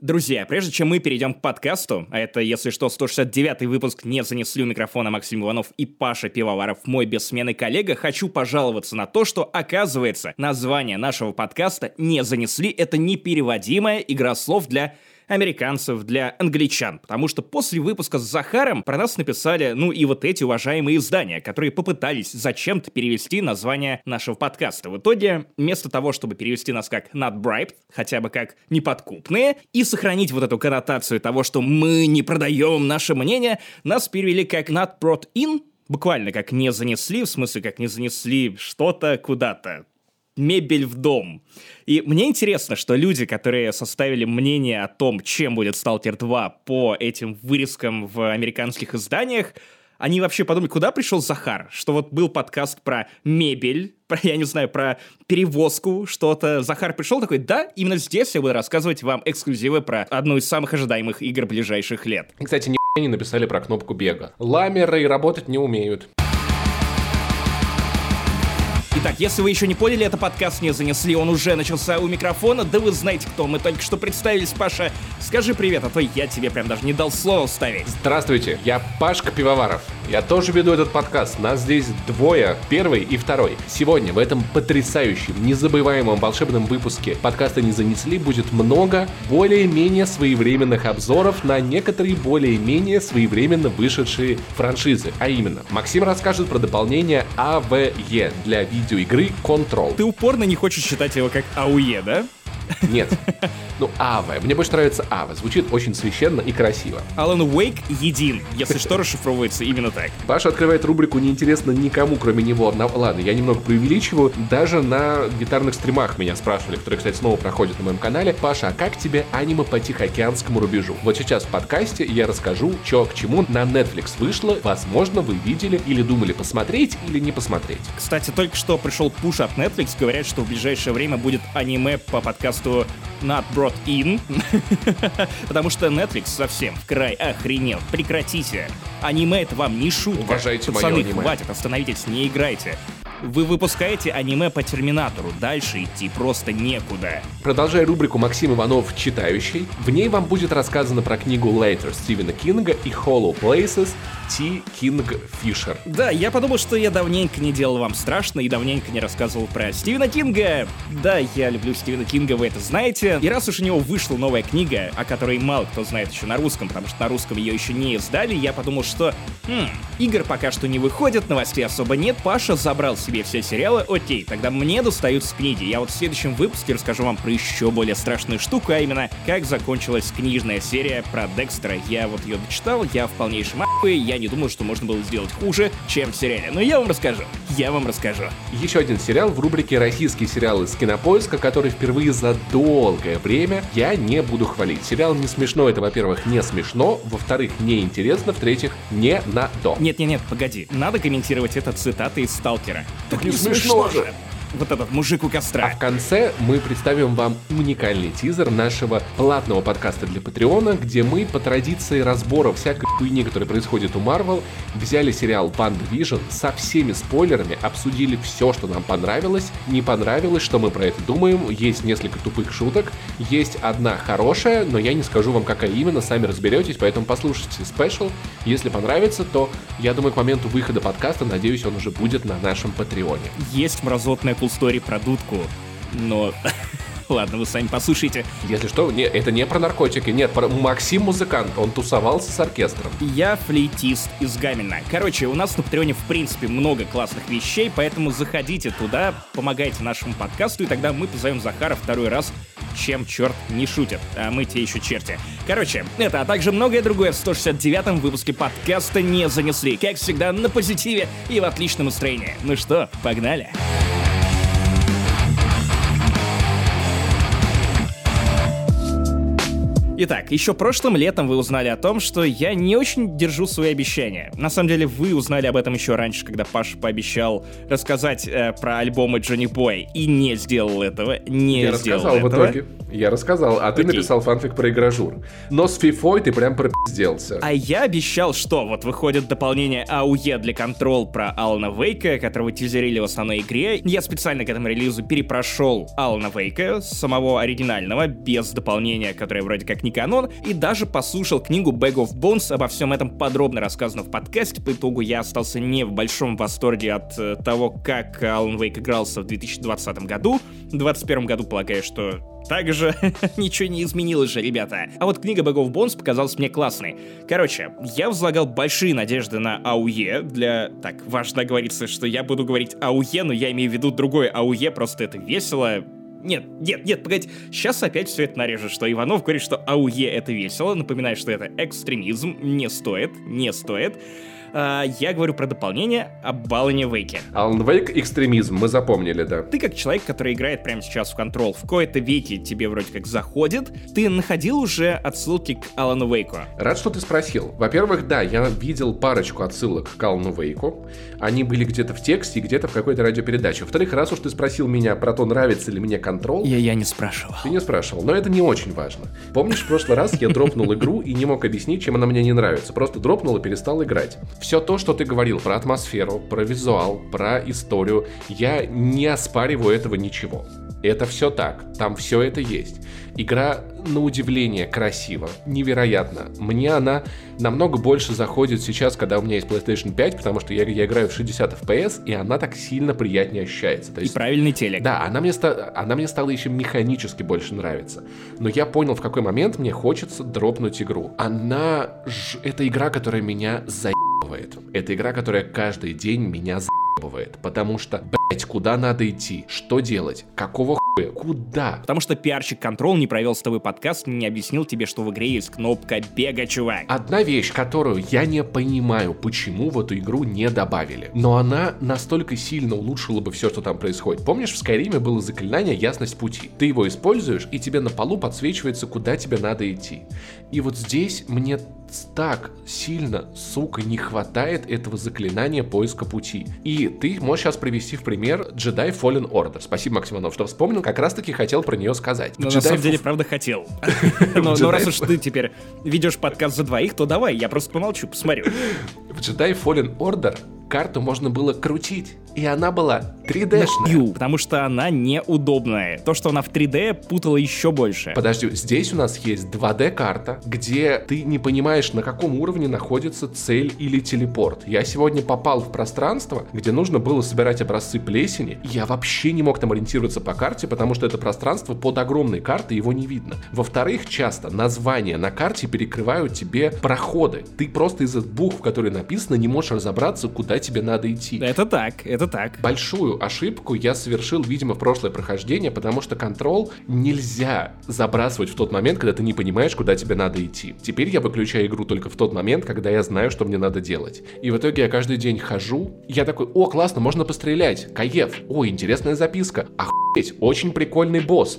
Друзья, прежде чем мы перейдем к подкасту, а это, если что, 169-й выпуск «Не занесли у микрофона» Максим Иванов и Паша Пивоваров, мой бессменный коллега, хочу пожаловаться на то, что, оказывается, название нашего подкаста «Не занесли» — это непереводимая игра слов для американцев, для англичан, потому что после выпуска с Захаром про нас написали, ну и вот эти уважаемые издания, которые попытались зачем-то перевести название нашего подкаста. В итоге, вместо того, чтобы перевести нас как not bribed, хотя бы как неподкупные, и сохранить вот эту коннотацию того, что мы не продаем наше мнение, нас перевели как not brought in, буквально как не занесли, в смысле как не занесли что-то куда-то мебель в дом. И мне интересно, что люди, которые составили мнение о том, чем будет Сталкер 2 по этим вырезкам в американских изданиях, они вообще подумали, куда пришел Захар? Что вот был подкаст про мебель, про, я не знаю, про перевозку, что-то. Захар пришел такой, да, именно здесь я буду рассказывать вам эксклюзивы про одну из самых ожидаемых игр ближайших лет. Кстати, не написали про кнопку бега. Ламеры работать не умеют. Итак, если вы еще не поняли, это подкаст не занесли, он уже начался у микрофона, да вы знаете, кто мы только что представились, Паша. Скажи привет, а то я тебе прям даже не дал слова вставить. Здравствуйте, я Пашка Пивоваров. Я тоже веду этот подкаст. Нас здесь двое, первый и второй. Сегодня в этом потрясающем, незабываемом волшебном выпуске подкаста «Не занесли» будет много более-менее своевременных обзоров на некоторые более-менее своевременно вышедшие франшизы. А именно, Максим расскажет про дополнение АВЕ для видеоигры Control. Ты упорно не хочешь считать его как АУЕ, да? Нет. Ну, Аве. Мне больше нравится Аве. Звучит очень священно и красиво. Алан Уэйк един, если что, расшифровывается именно так. Паша открывает рубрику «Неинтересно никому, кроме него». На... Ладно, я немного преувеличиваю. Даже на гитарных стримах меня спрашивали, которые, кстати, снова проходят на моем канале. Паша, а как тебе аниме по Тихоокеанскому рубежу? Вот сейчас в подкасте я расскажу, что к чему на Netflix вышло. Возможно, вы видели или думали посмотреть или не посмотреть. Кстати, только что пришел пуш от Netflix. Говорят, что в ближайшее время будет аниме по подкасту Not Brought In, потому что Netflix совсем в край охренел. Прекратите. Аниме это вам не шутка. Уважайте Пацаны, хватит, остановитесь, не играйте. Вы выпускаете аниме по Терминатору, дальше идти просто некуда. Продолжая рубрику Максим Иванов «Читающий», в ней вам будет рассказано про книгу Later Стивена Кинга и Hollow Places Ти Кинг Фишер. Да, я подумал, что я давненько не делал вам страшно и давненько не рассказывал про Стивена Кинга. Да, я люблю Стивена Кинга, вы это знаете. И раз уж у него вышла новая книга, о которой мало кто знает еще на русском, потому что на русском ее еще не издали, я подумал, что, хм, игр пока что не выходят, новостей особо нет, Паша забрал себе все сериалы, окей, тогда мне достаются книги. Я вот в следующем выпуске расскажу вам про еще более страшную штуку, а именно, как закончилась книжная серия про Декстера. Я вот ее дочитал, я в полнейшем ахуе, я не думаю, что можно было сделать хуже, чем в сериале. Но я вам расскажу, я вам расскажу. Еще один сериал в рубрике «Российские сериалы с кинопоиска», который впервые за долгое время я не буду хвалить. Сериал не смешно, это, во-первых, не смешно, во-вторых, не интересно, в-третьих, не надо. Нет-нет-нет, погоди, надо комментировать это цитаты из Сталкера. Так не смешно же. Вот этот мужик у костра. А в конце мы представим вам уникальный тизер нашего платного подкаста для Патреона, где мы по традиции разбора всякой хуйни, которая происходит у Марвел, взяли сериал Ван Vision со всеми спойлерами, обсудили все, что нам понравилось, не понравилось, что мы про это думаем, есть несколько тупых шуток, есть одна хорошая, но я не скажу вам, какая именно, сами разберетесь, поэтому послушайте спешл. Если понравится, то я думаю, к моменту выхода подкаста, надеюсь, он уже будет на нашем Патреоне. Есть мразотная cool story про дудку, но... Ладно, вы сами послушайте. Если что, не, это не про наркотики, нет, про Максим музыкант, он тусовался с оркестром. Я флейтист из Гамельна. Короче, у нас на Патреоне в принципе много классных вещей, поэтому заходите туда, помогайте нашему подкасту, и тогда мы позовем Захара второй раз, чем черт не шутит. А мы те еще черти. Короче, это, а также многое другое в 169-м выпуске подкаста не занесли. Как всегда, на позитиве и в отличном настроении. Ну что, погнали? Итак, еще прошлым летом вы узнали о том, что я не очень держу свои обещания. На самом деле, вы узнали об этом еще раньше, когда Паша пообещал рассказать э, про альбомы Джонни Бой и не сделал этого. Не Я сделал рассказал этого. в итоге. Я рассказал, а ты Окей. написал фанфик про игражур. Но с фифой ты прям пропизделся. А я обещал, что вот выходит дополнение АУЕ для Control про Алана Вейка, которого тизерили в основной игре. Я специально к этому релизу перепрошел Алана Вейка, самого оригинального, без дополнения, которое вроде как не не канон, и даже послушал книгу Bag of Bones, обо всем этом подробно рассказано в подкасте, по итогу я остался не в большом восторге от э, того, как Alan Wake игрался в 2020 году. В 2021 году полагаю, что также ничего не изменилось же, ребята. А вот книга Bag of Bones показалась мне классной. Короче, я возлагал большие надежды на АУЕ для... Так, важно говорится, что я буду говорить АУЕ, но я имею в виду другое АУЕ, просто это весело, нет, нет, нет, погоди. Сейчас опять все это нарежет, что Иванов говорит, что АУЕ это весело. Напоминаю, что это экстремизм. Не стоит, не стоит. А, я говорю про дополнение об Алане Вейке. Алан Вейк — экстремизм, мы запомнили, да. Ты как человек, который играет прямо сейчас в контрол, в кои-то веке тебе вроде как заходит, ты находил уже отсылки к Алану Вейку? Рад, что ты спросил. Во-первых, да, я видел парочку отсылок к Алану Вейку. Они были где-то в тексте, где-то в какой-то радиопередаче. Во-вторых, раз уж ты спросил меня про то, нравится ли мне контрол... Я, я не спрашивал. Ты не спрашивал, но это не очень важно. Помнишь, в прошлый раз я дропнул игру и не мог объяснить, чем она мне не нравится. Просто дропнул и перестал играть. Все то, что ты говорил про атмосферу, про визуал, про историю, я не оспариваю этого ничего. Это все так, там все это есть. Игра, на удивление, красива, невероятно. Мне она намного больше заходит сейчас, когда у меня есть PlayStation 5, потому что я, я играю в 60 FPS, и она так сильно приятнее ощущается. То есть, и правильный телек. Да, она мне, она мне стала еще механически больше нравиться. Но я понял, в какой момент мне хочется дропнуть игру. Она... Ж... Это игра, которая меня Это игра, которая каждый день меня заебывает. Потому что, блять, куда надо идти? Что делать? Какого хуя? Куда? Потому что пиарщик Control не провел с тобой подкаст, не объяснил тебе, что в игре есть кнопка бега, чувак. Одна вещь, которую я не понимаю, почему в эту игру не добавили. Но она настолько сильно улучшила бы все, что там происходит. Помнишь, в Скайриме было заклинание «Ясность пути». Ты его используешь, и тебе на полу подсвечивается, куда тебе надо идти. И вот здесь мне так сильно, сука, не хватает этого заклинания поиска пути. И ты можешь сейчас привести в пример Jedi Fallen Order. Спасибо, Максимонов, что вспомнил, как раз таки хотел про нее сказать. Но Jedi на самом деле, правда, хотел. Но раз уж ты теперь ведешь подкаст за двоих, то давай, я просто помолчу, посмотрю. В Jedi Fallen Order карту можно было крутить, и она была 3D-шная. потому что она неудобная. То, что она в 3D, путало еще больше. Подожди, здесь у нас есть 2D-карта, где ты не понимаешь, на каком уровне находится цель или телепорт. Я сегодня попал в пространство, где нужно было собирать образцы плесени. Я вообще не мог там ориентироваться по карте, потому что это пространство под огромной картой, его не видно. Во-вторых, часто названия на карте перекрывают тебе проходы. Ты просто из-за букв, которые написаны, не можешь разобраться, куда тебе надо идти. Это так, это так. Большую ошибку я совершил, видимо, в прошлое прохождение, потому что контрол нельзя забрасывать в тот момент, когда ты не понимаешь, куда тебе надо идти. Теперь я выключаю игру только в тот момент, когда я знаю, что мне надо делать. И в итоге я каждый день хожу, я такой, о, классно, можно пострелять. Каев, о, интересная записка. Охуеть, очень прикольный босс.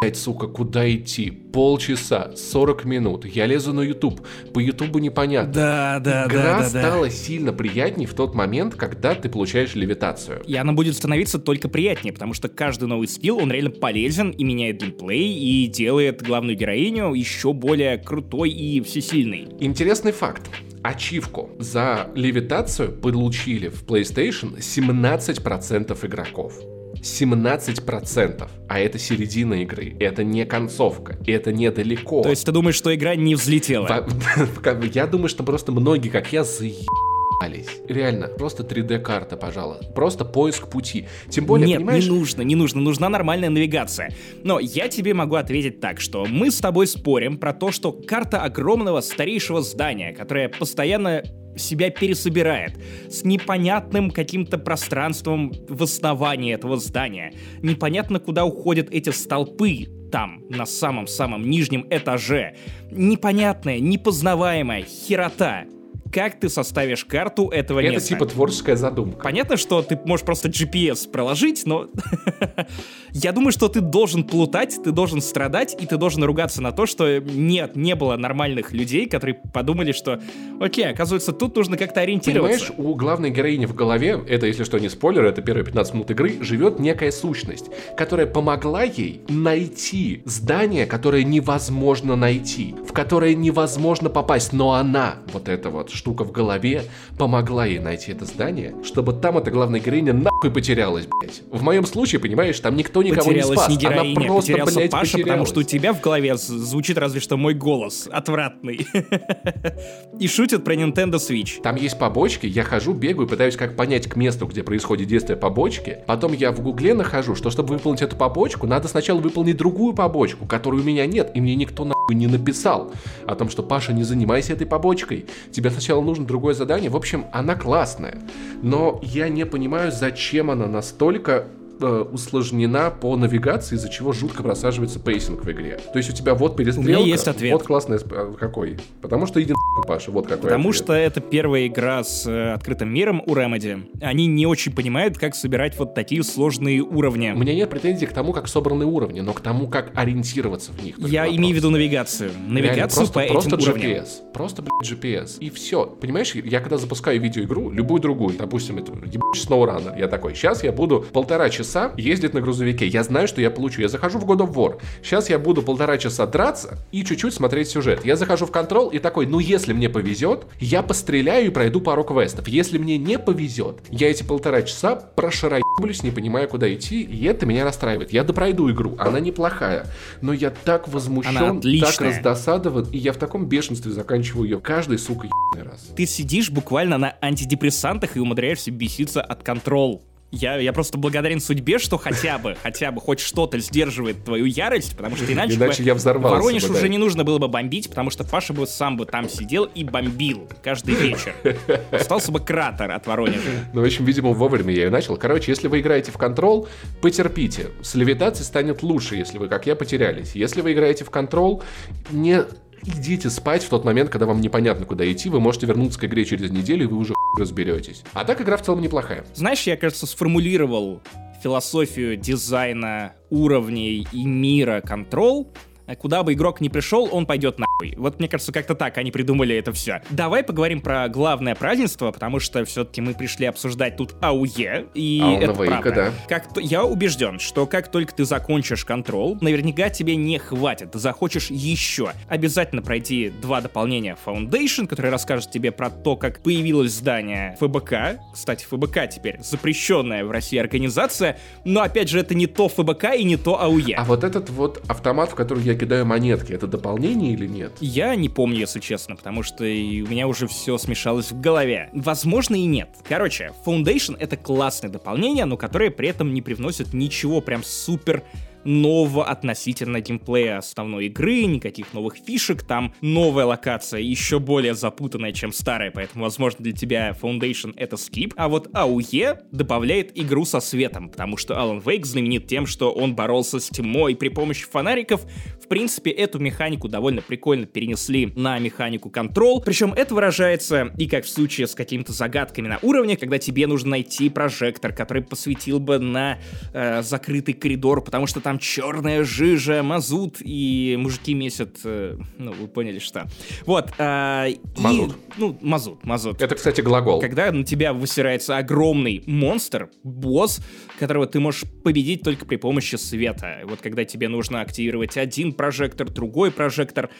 Блять, сука, куда идти? Полчаса, 40 минут. Я лезу на YouTube. По Ютубу непонятно. Да, да, Игра да, да, стала да. сильно приятней в тот момент, когда ты получаешь левитацию. И она будет становиться только приятнее, потому что каждый новый скилл, он реально полезен и меняет геймплей, и делает главную героиню еще более крутой и всесильной. Интересный факт. Ачивку за левитацию получили в PlayStation 17% игроков. 17%. А это середина игры. Это не концовка. Это недалеко. То есть ты думаешь, что игра не взлетела? Я думаю, что просто многие, как я, заебались. Реально, просто 3D-карта, пожалуйста. Просто поиск пути. Тем более, Нет, понимаешь... не нужно, не нужно. Нужна нормальная навигация. Но я тебе могу ответить так, что мы с тобой спорим про то, что карта огромного старейшего здания, которое постоянно себя пересобирает с непонятным каким-то пространством в основании этого здания. Непонятно, куда уходят эти столпы там, на самом-самом нижнем этаже. Непонятная, непознаваемая херота. Как ты составишь карту этого Это места? типа творческая задумка. Понятно, что ты можешь просто GPS проложить, но я думаю, что ты должен плутать, ты должен страдать, и ты должен ругаться на то, что нет, не было нормальных людей, которые подумали, что окей, оказывается, тут нужно как-то ориентироваться. Понимаешь, у главной героини в голове, это, если что, не спойлер, это первые 15 минут игры, живет некая сущность, которая помогла ей найти здание, которое невозможно найти, в которое невозможно попасть, но она, вот эта вот штука в голове, помогла ей найти это здание, чтобы там эта главная героиня на нахуй потерялась, блядь. В моем случае, понимаешь, там никто никого потерялась не спас. не героиня, Она просто, потерялся блядь, Паша, потерялась. потому что у тебя в голове звучит разве что мой голос, отвратный. И шутят про Nintendo Switch. Там есть побочки, я хожу, бегаю, пытаюсь как понять к месту, где происходит действие побочки. Потом я в гугле нахожу, что чтобы выполнить эту побочку, надо сначала выполнить другую побочку, которой у меня нет, и мне никто нахуй не написал. О том, что Паша, не занимайся этой побочкой. Тебе сначала нужно другое задание. В общем, она классная. Но я не понимаю, зачем она настолько э, усложнена по навигации, из-за чего жутко просаживается pacing в игре. То есть у тебя вот перестрелка, есть ответ. вот классный а, какой. Потому что иди нахуй, Паша, вот какой Потому ответ. что это первая игра с э, открытым миром у Remedy. Они не очень понимают, как собирать вот такие сложные уровни. У меня нет претензий к тому, как собраны уровни, но к тому, как ориентироваться в них. Я вопрос. имею в виду навигацию. Реально, Навигацию просто, по просто этим уровням. GPS. Просто, блядь, GPS. И все. Понимаешь, я когда запускаю видеоигру, любую другую, допустим, это ебучий SnowRunner, я такой, сейчас я буду полтора часа ездить на грузовике. Я знаю, что я получу. Я захожу в God of War. Сейчас я буду полтора часа драться и чуть-чуть смотреть сюжет. Я захожу в Control и такой, ну если мне повезет, я постреляю и пройду пару квестов. Если мне не повезет, я эти полтора часа прошароеблюсь, не понимая, куда идти, и это меня расстраивает. Я допройду игру, она неплохая, но я так возмущен, так раздосадован, и я в таком бешенстве заканчиваю ее каждый, сука, ебаный раз. Ты сидишь буквально на антидепрессантах и умудряешься беситься от контрол. Я, я просто благодарен судьбе, что хотя бы, хотя бы хоть что-то сдерживает твою ярость, потому что иначе, Иначе бы я взорвался Воронеж бы, да. уже не нужно было бы бомбить, потому что Паша бы сам бы там сидел и бомбил каждый вечер. Остался бы кратер от Воронежа. Ну, в общем, видимо, вовремя я ее начал. Короче, если вы играете в контрол, потерпите. С левитацией станет лучше, если вы, как я, потерялись. Если вы играете в контрол, не идите спать в тот момент, когда вам непонятно, куда идти. Вы можете вернуться к игре через неделю, и вы уже разберетесь. А так игра в целом неплохая. Знаешь, я, кажется, сформулировал философию дизайна уровней и мира контрол. Куда бы игрок не пришел, он пойдет нахуй. Вот мне кажется, как-то так они придумали это все. Давай поговорим про главное празднество, потому что все-таки мы пришли обсуждать тут АУЕ, и Alan это правда. да. Как я убежден, что как только ты закончишь контрол, наверняка тебе не хватит, ты захочешь еще. Обязательно пройти два дополнения Foundation, которые расскажут тебе про то, как появилось здание ФБК. Кстати, ФБК теперь запрещенная в России организация, но опять же это не то ФБК и не то АУЕ. А вот этот вот автомат, в который я кидаю монетки, это дополнение или нет? Я не помню, если честно, потому что у меня уже все смешалось в голове. Возможно и нет. Короче, Foundation — это классное дополнение, но которое при этом не привносит ничего прям супер нового относительно геймплея основной игры, никаких новых фишек, там новая локация еще более запутанная, чем старая, поэтому, возможно, для тебя Foundation это скип, а вот AUE добавляет игру со светом, потому что Alan Wake знаменит тем, что он боролся с тьмой при помощи фонариков. В принципе, эту механику довольно прикольно перенесли на механику контрол, причем это выражается и как в случае с какими-то загадками на уровне, когда тебе нужно найти прожектор, который посветил бы на э, закрытый коридор, потому что там черная жижа, мазут, и мужики месят, э, ну, вы поняли, что. Вот. э, и- Мазут. ну, мазут, мазут. Это, кстати, глагол. Когда на тебя высирается огромный монстр, босс, которого ты можешь победить только при помощи света. Вот когда тебе нужно активировать один прожектор, другой прожектор.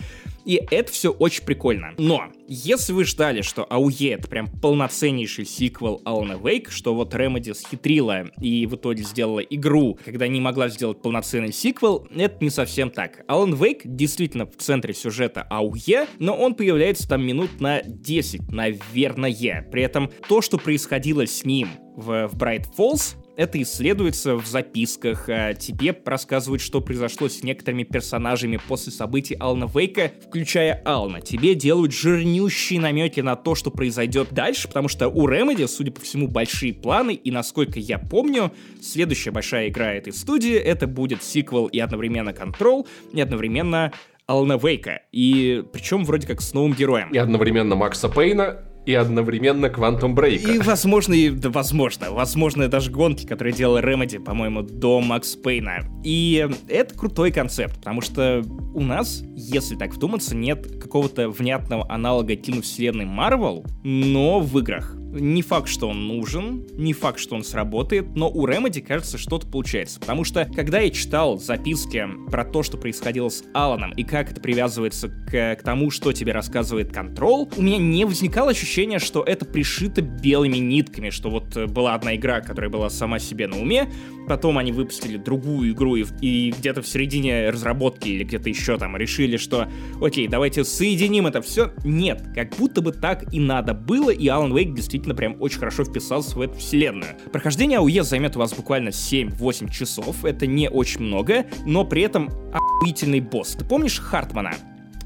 И это все очень прикольно. Но, если вы ждали, что AUE это прям полноценнейший сиквел Alan Wake, что вот Remedy схитрила и в итоге сделала игру, когда не могла сделать полноценный сиквел, это не совсем так. Alan Wake действительно в центре сюжета AUE, но он появляется там минут на 10, наверное. При этом то, что происходило с ним в, в Bright Falls, это исследуется в записках, а тебе рассказывают, что произошло с некоторыми персонажами после событий Алана Вейка, включая Алана. Тебе делают жирнющие намеки на то, что произойдет дальше, потому что у Remedy, судя по всему, большие планы, и насколько я помню, следующая большая игра этой студии, это будет сиквел и одновременно Control, и одновременно Алана Вейка. И причем вроде как с новым героем. И одновременно Макса Пейна, и одновременно Квантум Брейка. И, возможно, и, да, возможно, возможно, даже гонки, которые делал Remedy, по-моему, до Макс Пейна. И это крутой концепт, потому что у нас, если так вдуматься, нет какого-то внятного аналога киновселенной Marvel, но в играх. Не факт, что он нужен, не факт, что он сработает, но у Remedy, кажется, что-то получается. Потому что, когда я читал записки про то, что происходило с Аланом, и как это привязывается к, к тому, что тебе рассказывает Control, у меня не возникало ощущения, ощущение, что это пришито белыми нитками, что вот э, была одна игра, которая была сама себе на уме, потом они выпустили другую игру и, и где-то в середине разработки или где-то еще там решили, что окей, давайте соединим это все. Нет, как будто бы так и надо было, и Alan Wake действительно прям очень хорошо вписался в эту вселенную. Прохождение АУЕ займет у вас буквально 7-8 часов, это не очень много, но при этом охуительный босс. Ты помнишь Хартмана?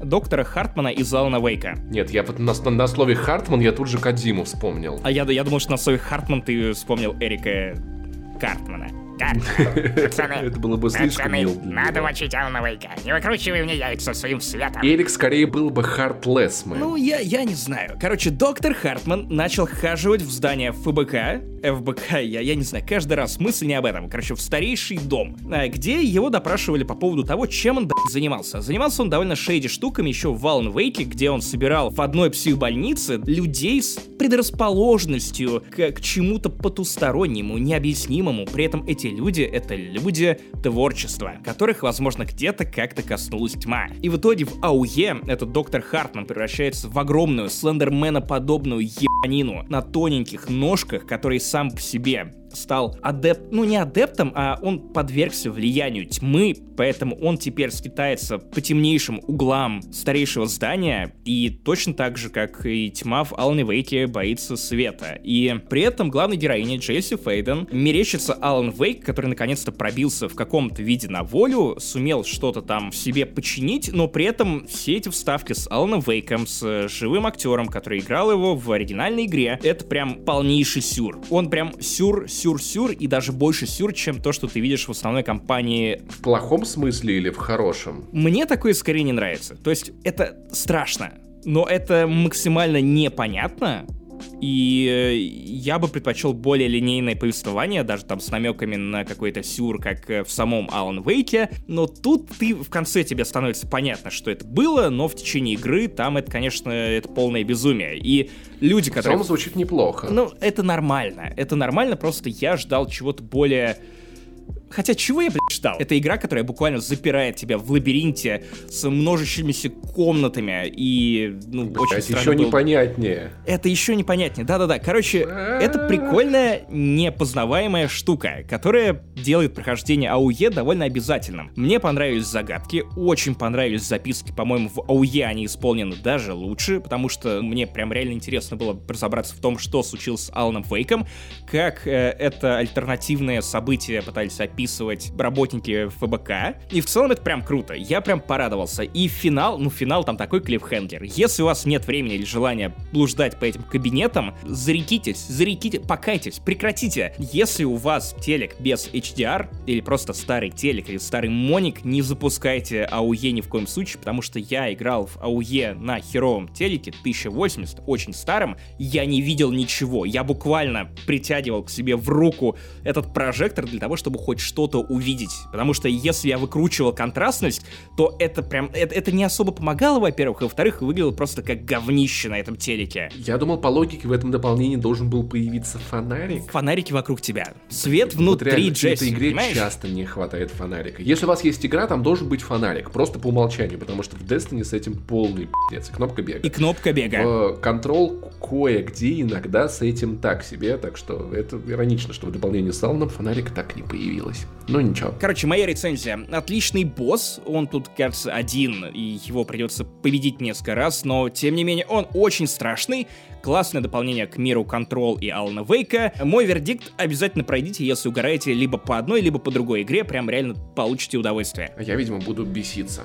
Доктора Хартмана из Алана Вейка. Нет, я на, на, на слове Хартман я тут же Кадзиму вспомнил. А я, я думал, что на слове Хартман ты вспомнил Эрика Картмана. Так, пацаны, Это было бы слишком пацаны, надо мочить Алана Вейка. Не выкручивай мне яйца своим светом. Эрик скорее был бы Хартлесс, Ну, я, я не знаю. Короче, доктор Хартман начал хаживать в здание ФБК, ФБК, я, я не знаю, каждый раз мысль не об этом. Короче, в старейший дом, а, где его допрашивали по поводу того, чем он, блядь, занимался. Занимался он довольно шейди штуками еще в Валн Вейке, где он собирал в одной психбольнице людей с предрасположенностью к, к чему-то потустороннему, необъяснимому. При этом эти люди — это люди творчества, которых, возможно, где-то как-то коснулась тьма. И в итоге в АУЕ этот доктор Хартман превращается в огромную слендермена подобную ебанину на тоненьких ножках, которые сам по себе стал адепт, ну не адептом, а он подвергся влиянию тьмы, поэтому он теперь скитается по темнейшим углам старейшего здания, и точно так же, как и тьма в Алане Вейке боится света. И при этом главной героине Джесси Фейден мерещится Алан Вейк, который наконец-то пробился в каком-то виде на волю, сумел что-то там в себе починить, но при этом все эти вставки с Аланом Вейком, с живым актером, который играл его в оригинальной игре, это прям полнейший сюр. Он прям сюр-сюр сюр-сюр и даже больше сюр, чем то, что ты видишь в основной компании. В плохом смысле или в хорошем? Мне такое скорее не нравится. То есть это страшно, но это максимально непонятно, и э, я бы предпочел более линейное повествование, даже там с намеками на какой-то сюр, как э, в самом Алан Вейке. Но тут ты в конце тебе становится понятно, что это было, но в течение игры там это, конечно, это полное безумие. И люди, которые... В звучит неплохо. Ну, это нормально. Это нормально, просто я ждал чего-то более Хотя чего я, блядь, ждал? Это игра, которая буквально запирает тебя в лабиринте с множащимися комнатами и, ну, Блядь, очень странно еще было... непонятнее. Это еще непонятнее. Да-да-да. Короче, это прикольная, непознаваемая штука, которая делает прохождение АУЕ довольно обязательным. Мне понравились загадки, очень понравились записки. По-моему, в АУЕ они исполнены даже лучше, потому что мне прям реально интересно было разобраться в том, что случилось с Аланом Вейком, как э, это альтернативное событие пытались описать описывать работники ФБК. И в целом это прям круто. Я прям порадовался. И финал, ну финал там такой клиффхенгер. Если у вас нет времени или желания блуждать по этим кабинетам, зарекитесь, зарекитесь, покайтесь, прекратите. Если у вас телек без HDR или просто старый телек или старый моник, не запускайте АУЕ ни в коем случае, потому что я играл в АУЕ на херовом телеке 1080, очень старом, я не видел ничего. Я буквально притягивал к себе в руку этот прожектор для того, чтобы хоть что-то увидеть. Потому что если я выкручивал контрастность, то это прям, это, это не особо помогало, во-первых, и во-вторых, выглядело просто как говнище на этом телеке. Я думал, по логике в этом дополнении должен был появиться фонарик. Фонарики вокруг тебя. Свет внутри вот реально, Джесси, в этой игре понимаешь? часто не хватает фонарика. Если у вас есть игра, там должен быть фонарик, просто по умолчанию, потому что в Destiny с этим полный пиздец. Кнопка бега. И кнопка бега. Контрол кое-где иногда с этим так себе, так что это иронично, что в дополнении с Аланом фонарик так не появилось. Ну ничего. Короче, моя рецензия. Отличный босс, он тут, кажется, один, и его придется победить несколько раз, но, тем не менее, он очень страшный. Классное дополнение к миру Control и Алана Вейка. Мой вердикт обязательно пройдите, если угораете либо по одной, либо по другой игре, прям реально получите удовольствие. А я, видимо, буду беситься.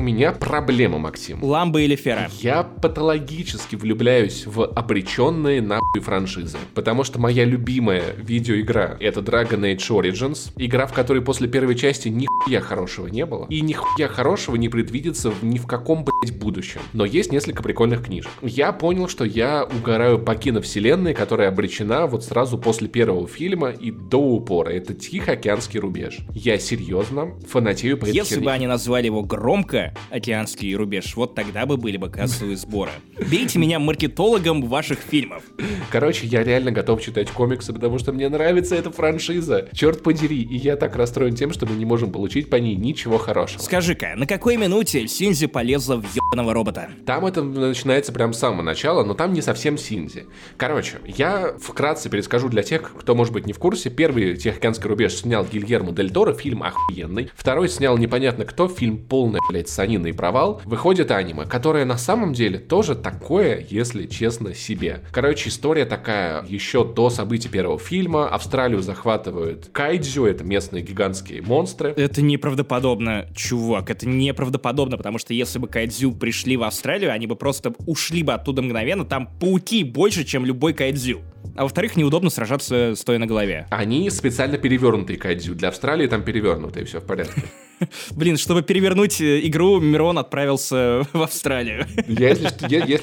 Меня проблема, Максим. Ламба или Фера? Я патологически влюбляюсь в обреченные нахуй франшизы. Потому что моя любимая видеоигра — это Dragon Age Origins. Игра, в которой после первой части нихуя хорошего не было. И нихуя хорошего не предвидится в ни в каком, блядь, будущем. Но есть несколько прикольных книжек. Я понял, что я угораю по киновселенной, которая обречена вот сразу после первого фильма и до упора. Это Тихоокеанский рубеж. Я серьезно фанатею по этой Если бы они назвали его громко, океанский рубеж. Вот тогда бы были бы кассовые сборы. Бейте меня маркетологом ваших фильмов. Короче, я реально готов читать комиксы, потому что мне нравится эта франшиза. Черт подери, и я так расстроен тем, что мы не можем получить по ней ничего хорошего. Скажи-ка, на какой минуте Синзи полезла в ебаного робота? Там это начинается прям с самого начала, но там не совсем Синзи. Короче, я вкратце перескажу для тех, кто, может быть, не в курсе. Первый «Тихоокеанский рубеж» снял Гильермо Дель Торо, фильм охуенный. Второй снял непонятно кто, фильм полный, блядь, санина и провал. Выходит аниме, которое на самом деле тоже такое, если честно, себе. Короче, история такая еще до событий первого фильма. Австралию захватывают кайдзю, это местные гигантские монстры. Это неправдоподобно, чувак, это неправдоподобно, потому что если бы кайдзю пришли в Австралию, они бы просто ушли бы оттуда мгновенно, там пауки больше, чем любой кайдзю. А во-вторых, неудобно сражаться стоя на голове. Они специально перевернутые кайдзю. Для Австралии там перевернутые, все в порядке. Блин, чтобы перевернуть э, игру, Мирон отправился в Австралию. Если,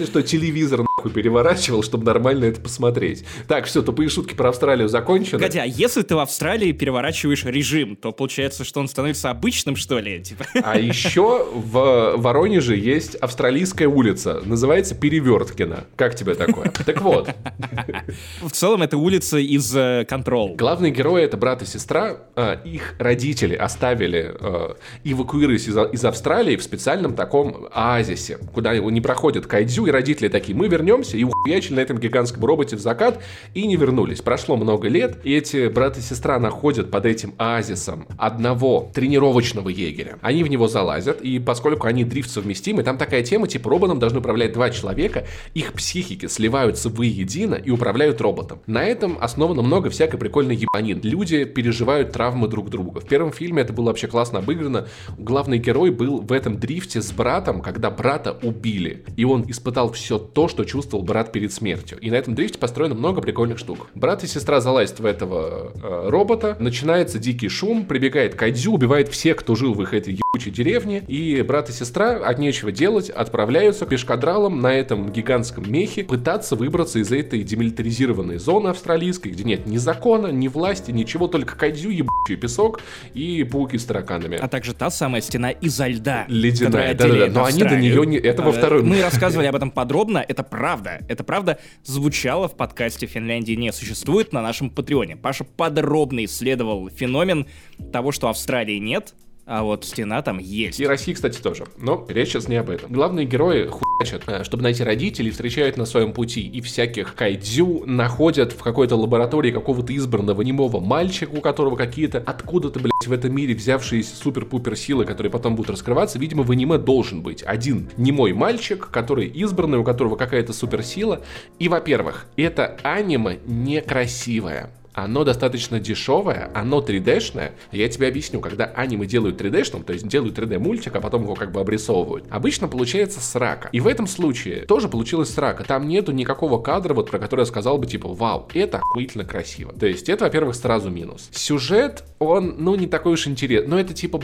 что, телевизор переворачивал, чтобы нормально это посмотреть. Так, все, тупые шутки про Австралию закончены. Хотя, если ты в Австралии переворачиваешь режим, то получается, что он становится обычным, что ли? Типа. А еще в Воронеже есть австралийская улица. Называется Переверткина. Как тебе такое? Так вот. В целом, это улица из Control. Э, Главные герои — это брат и сестра. А, их родители оставили э, эвакуировались из, из Австралии в специальном таком оазисе, куда не проходят кайдзю, и родители такие, мы вернемся, и ухуячили на этом гигантском роботе в закат, и не вернулись. Прошло много лет, и эти брат и сестра находят под этим оазисом одного тренировочного егеря. Они в него залазят, и поскольку они дрифт совместимы, там такая тема, типа роботом должны управлять два человека, их психики сливаются воедино и управляют роботом. На этом основано много всякой прикольной ебанин. Люди переживают травмы друг друга. В первом фильме это было вообще классно обыграно. Главный герой был в этом дрифте с братом, когда брата убили. И он испытал все то, что чувствовал брат перед смертью. И на этом дрифте построено много прикольных штук. Брат и сестра залазят в этого э, робота, начинается дикий шум, прибегает Кайдзю, убивает всех, кто жил в их этой ебучей деревне. И брат и сестра от нечего делать отправляются пешкадралом на этом гигантском мехе пытаться выбраться из этой демилитаризированной зоны австралийской, где нет ни закона, ни власти, ничего, только Кайдзю, ебучий песок и пауки с тараканами а также та самая стена изо льда. Ледяная, да-да-да, но они до нее не... Это во э, второй. Мы рассказывали об этом подробно, это правда. Это правда звучало в подкасте «Финляндии не существует» на нашем Патреоне. Паша подробно исследовал феномен того, что Австралии нет, а вот стена там есть. И России, кстати, тоже. Но речь сейчас не об этом. Главные герои чтобы найти родителей, встречают на своем пути и всяких кайдзю находят в какой-то лаборатории какого-то избранного немого мальчика, у которого какие-то откуда-то, блядь, в этом мире взявшиеся супер-пупер силы, которые потом будут раскрываться. Видимо, в аниме должен быть один немой мальчик, который избранный, у которого какая-то суперсила. И, во-первых, это аниме некрасивое оно достаточно дешевое, оно 3D-шное. Я тебе объясню, когда аниме делают 3D-шным, то есть делают 3D-мультик, а потом его как бы обрисовывают, обычно получается срака. И в этом случае тоже получилось срака. Там нету никакого кадра, вот про который я сказал бы, типа, вау, это охуительно красиво. То есть это, во-первых, сразу минус. Сюжет, он, ну, не такой уж интересный. Но это типа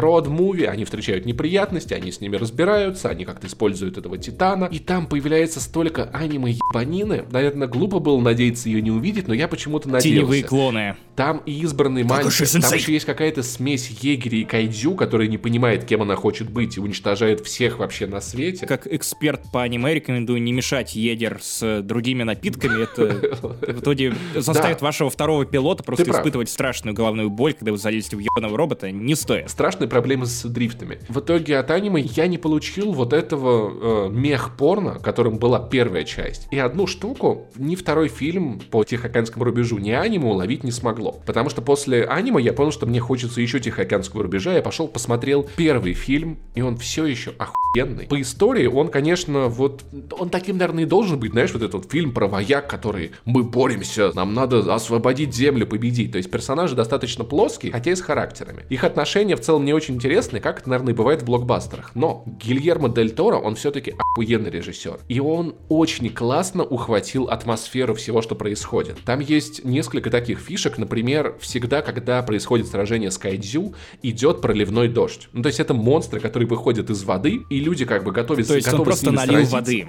род-муви, э, они встречают неприятности, они с ними разбираются, они как-то используют этого Титана. И там появляется столько аниме-ебанины. Наверное, глупо было надеяться ее не увидеть, но я почему почему-то надеялся. Теневые клоны. Там и избранный мальчик, там еще есть какая-то смесь егеря и кайдзю, который не понимает, кем она хочет быть, и уничтожает всех вообще на свете. Как эксперт по аниме рекомендую не мешать егер с другими напитками. Это в итоге заставит вашего второго пилота просто испытывать страшную головную боль, когда вы залезете в ебаного робота. Не стоит. Страшные проблемы с дрифтами. В итоге от аниме я не получил вот этого э, мех-порно, которым была первая часть. И одну штуку ни второй фильм по Тихоокеанскому рубежу рубежу ни аниме уловить не смогло. Потому что после аниме я понял, что мне хочется еще Тихоокеанского рубежа. Я пошел, посмотрел первый фильм, и он все еще охуенный. По истории он, конечно, вот... Он таким, наверное, и должен быть, знаешь, вот этот фильм про вояк, который мы боремся, нам надо освободить землю, победить. То есть персонажи достаточно плоские, хотя и с характерами. Их отношения в целом не очень интересны, как это, наверное, бывает в блокбастерах. Но Гильермо Дель Торо, он все-таки охуенный режиссер. И он очень классно ухватил атмосферу всего, что происходит. Там есть есть несколько таких фишек. Например, всегда, когда происходит сражение с кайдзю, идет проливной дождь. Ну, то есть это монстры, которые выходят из воды, и люди как бы готовятся... То есть он просто налил воды.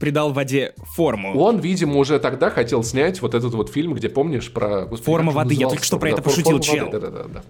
Придал воде форму. Он, видимо, уже тогда хотел снять вот этот вот фильм, где, помнишь, про... Господи, Форма воды, я только что про да, это пошутил, чел. Да, да, да, да.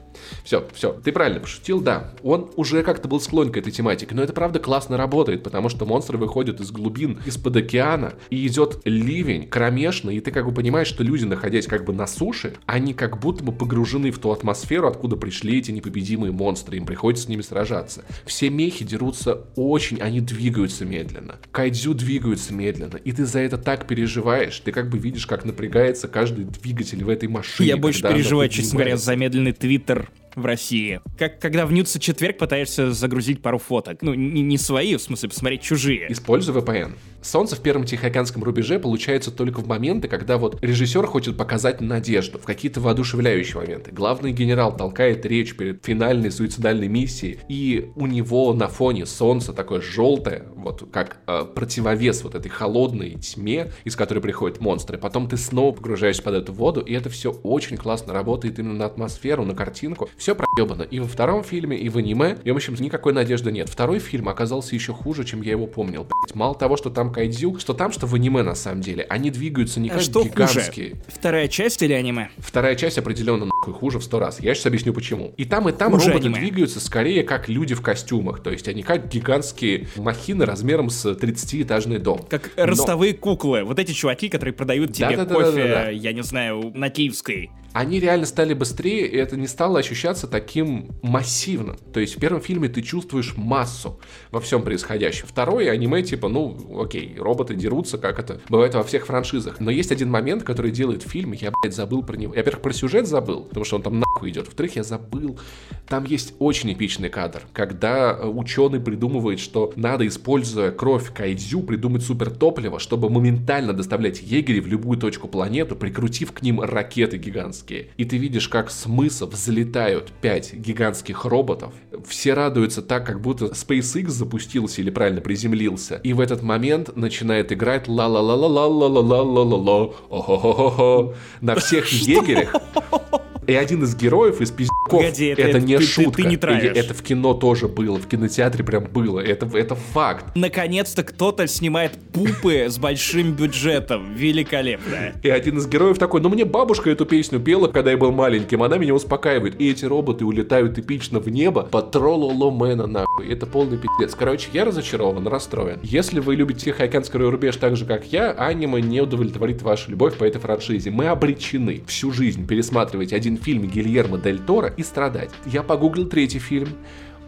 Все, все, ты правильно пошутил, да. Он уже как-то был склонен к этой тематике, но это правда классно работает, потому что монстры выходят из глубин, из-под океана, и идет ливень, кромешный, и ты как бы понимаешь, что люди, находясь как бы на суше, они как будто бы погружены в ту атмосферу, откуда пришли эти непобедимые монстры, им приходится с ними сражаться. Все мехи дерутся очень, они двигаются медленно. Кайдзю двигаются медленно, и ты за это так переживаешь, ты как бы видишь, как напрягается каждый двигатель в этой машине. Я больше переживаю, честно говоря, за медленный твиттер в России. Как когда в Нюца четверг пытаешься загрузить пару фоток. Ну, не, не свои, в смысле, посмотреть чужие. Используй VPN. Солнце в первом Тихоокеанском рубеже получается только в моменты, когда вот режиссер хочет показать надежду, в какие-то воодушевляющие моменты. Главный генерал толкает речь перед финальной суицидальной миссией, и у него на фоне солнце такое желтое, вот как э, противовес вот этой холодной тьме, из которой приходят монстры. Потом ты снова погружаешься под эту воду, и это все очень классно работает именно на атмосферу, на картинку. Все проебано. И во втором фильме, и в аниме. И, в общем, никакой надежды нет. Второй фильм оказался еще хуже, чем я его помнил. Блять. Мало того, что там кайдзю, что там, что в аниме на самом деле. Они двигаются не а как что гигантские. Хуже? Вторая часть или аниме? Вторая часть определенно нахуй хуже в сто раз. Я сейчас объясню почему. И там, и там хуже роботы аниме. двигаются скорее как люди в костюмах. То есть они как гигантские махины размером с 30-этажный дом. Как Но... ростовые куклы. Вот эти чуваки, которые продают тебе да, да, кофе, да, да, да, да. я не знаю, на Киевской они реально стали быстрее, и это не стало ощущаться таким массивным. То есть в первом фильме ты чувствуешь массу во всем происходящем. Второе аниме типа, ну, окей, роботы дерутся, как это бывает во всех франшизах. Но есть один момент, который делает фильм, я, блядь, забыл про него. Я, во-первых, про сюжет забыл, потому что он там нахуй идет. Во-вторых, я забыл. Там есть очень эпичный кадр, когда э, ученый придумывает, что надо, используя кровь кайдзю, придумать супертопливо, чтобы моментально доставлять егерей в любую точку планеты, прикрутив к ним ракеты гигантские гигантские. И ты видишь, как с мыса взлетают пять гигантских роботов. Все радуются так, как будто SpaceX запустился или правильно приземлился. И в этот момент начинает играть ла ла ла ла ла ла ла ла ла ла ла на всех егерях и один из героев из пиздюков, Погоди, это, это не ты, шутка. Ты, ты не травишь. Это в кино тоже было, в кинотеатре прям было. Это, это факт. Наконец-то кто-то снимает пупы с большим бюджетом. Великолепно. И один из героев такой, ну мне бабушка эту песню пела, когда я был маленьким, она меня успокаивает. И эти роботы улетают эпично в небо по троллу мэна нахуй. Это полный пиздец. Короче, я разочарован, расстроен. Если вы любите Тихоокеанский рубеж так же, как я, аниме не удовлетворит вашу любовь по этой франшизе. Мы обречены всю жизнь пересматривать один фильме Гильермо Дель Торо и страдать. Я погуглил третий фильм,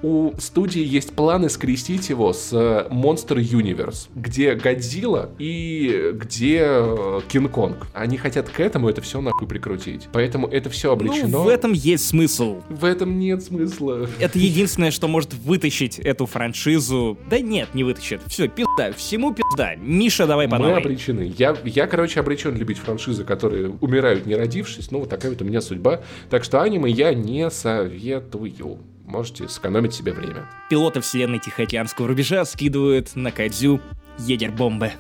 у студии есть планы скрестить его с э, Monster Universe, где Годзилла и где э, Кинг-Конг. Они хотят к этому это все нахуй прикрутить. Поэтому это все обречено. Ну, в этом есть смысл. В этом нет смысла. Это единственное, что может вытащить эту франшизу. Да нет, не вытащит. Все, пизда. Всему пизда. Миша, давай по. Мы обречены. Я, я, короче, обречен любить франшизы, которые умирают не родившись. Ну, вот такая вот у меня судьба. Так что аниме я не советую можете сэкономить себе время. Пилоты вселенной Тихоокеанского рубежа скидывают на Кадзю егерь-бомбы.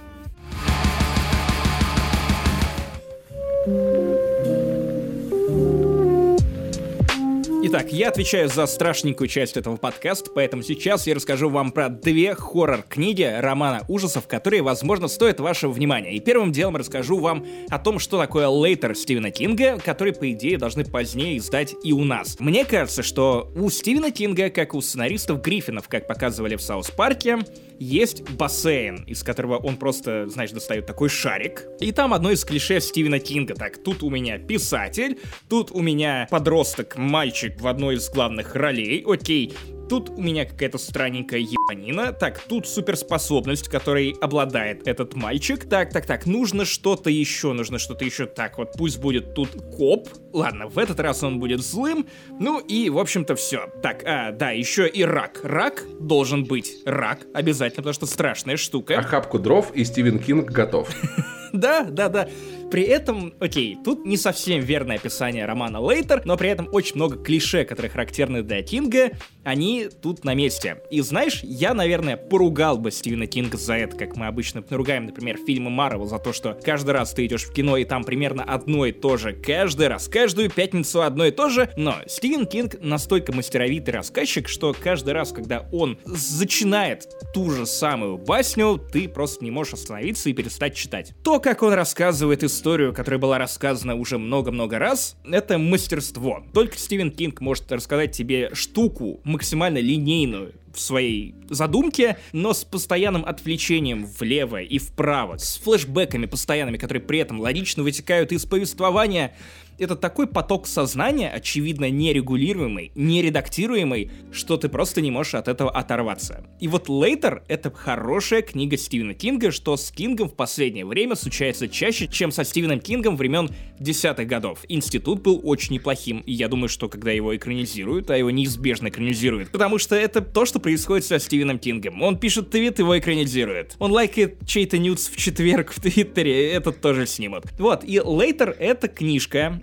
Итак, я отвечаю за страшненькую часть этого подкаста, поэтому сейчас я расскажу вам про две хоррор-книги романа ужасов, которые, возможно, стоят вашего внимания. И первым делом расскажу вам о том, что такое Лейтер Стивена Кинга, который, по идее, должны позднее издать и у нас. Мне кажется, что у Стивена Кинга, как у сценаристов Гриффинов, как показывали в Саус Парке, есть бассейн, из которого он просто, знаешь, достает такой шарик. И там одно из клише Стивена Кинга. Так, тут у меня писатель, тут у меня подросток, мальчик в одной из главных ролей. Окей, Тут у меня какая-то странненькая ебанина. Так, тут суперспособность, которой обладает этот мальчик. Так, так, так, нужно что-то еще, нужно что-то еще. Так, вот пусть будет тут коп. Ладно, в этот раз он будет злым. Ну и, в общем-то, все. Так, а, да, еще и рак. Рак должен быть. Рак обязательно, потому что страшная штука. Охапку дров и Стивен Кинг готов. Да, да, да. При этом, окей, тут не совсем верное описание романа Later, но при этом очень много клише, которые характерны для Кинга, они тут на месте. И знаешь, я, наверное, поругал бы Стивена Кинга за это, как мы обычно ругаем, например, фильмы Марвел за то, что каждый раз ты идешь в кино и там примерно одно и то же, каждый раз, каждую пятницу одно и то же, но Стивен Кинг настолько мастеровитый рассказчик, что каждый раз, когда он зачинает ту же самую басню, ты просто не можешь остановиться и перестать читать. То, как он рассказывает историю, которая была рассказана уже много-много раз, это мастерство. Только Стивен Кинг может рассказать тебе штуку максимально линейную, в своей задумке, но с постоянным отвлечением влево и вправо, с флешбэками постоянными, которые при этом логично вытекают из повествования, это такой поток сознания, очевидно, нерегулируемый, нередактируемый, что ты просто не можешь от этого оторваться. И вот Лейтер — это хорошая книга Стивена Кинга, что с Кингом в последнее время случается чаще, чем со Стивеном Кингом времен десятых годов. Институт был очень неплохим, и я думаю, что когда его экранизируют, а его неизбежно экранизируют, потому что это то, что происходит со Стивеном Кингом. Он пишет твит, его экранизируют. Он лайкает чей-то нюц в четверг в Твиттере, этот тоже снимут. Вот, и Лейтер — это книжка,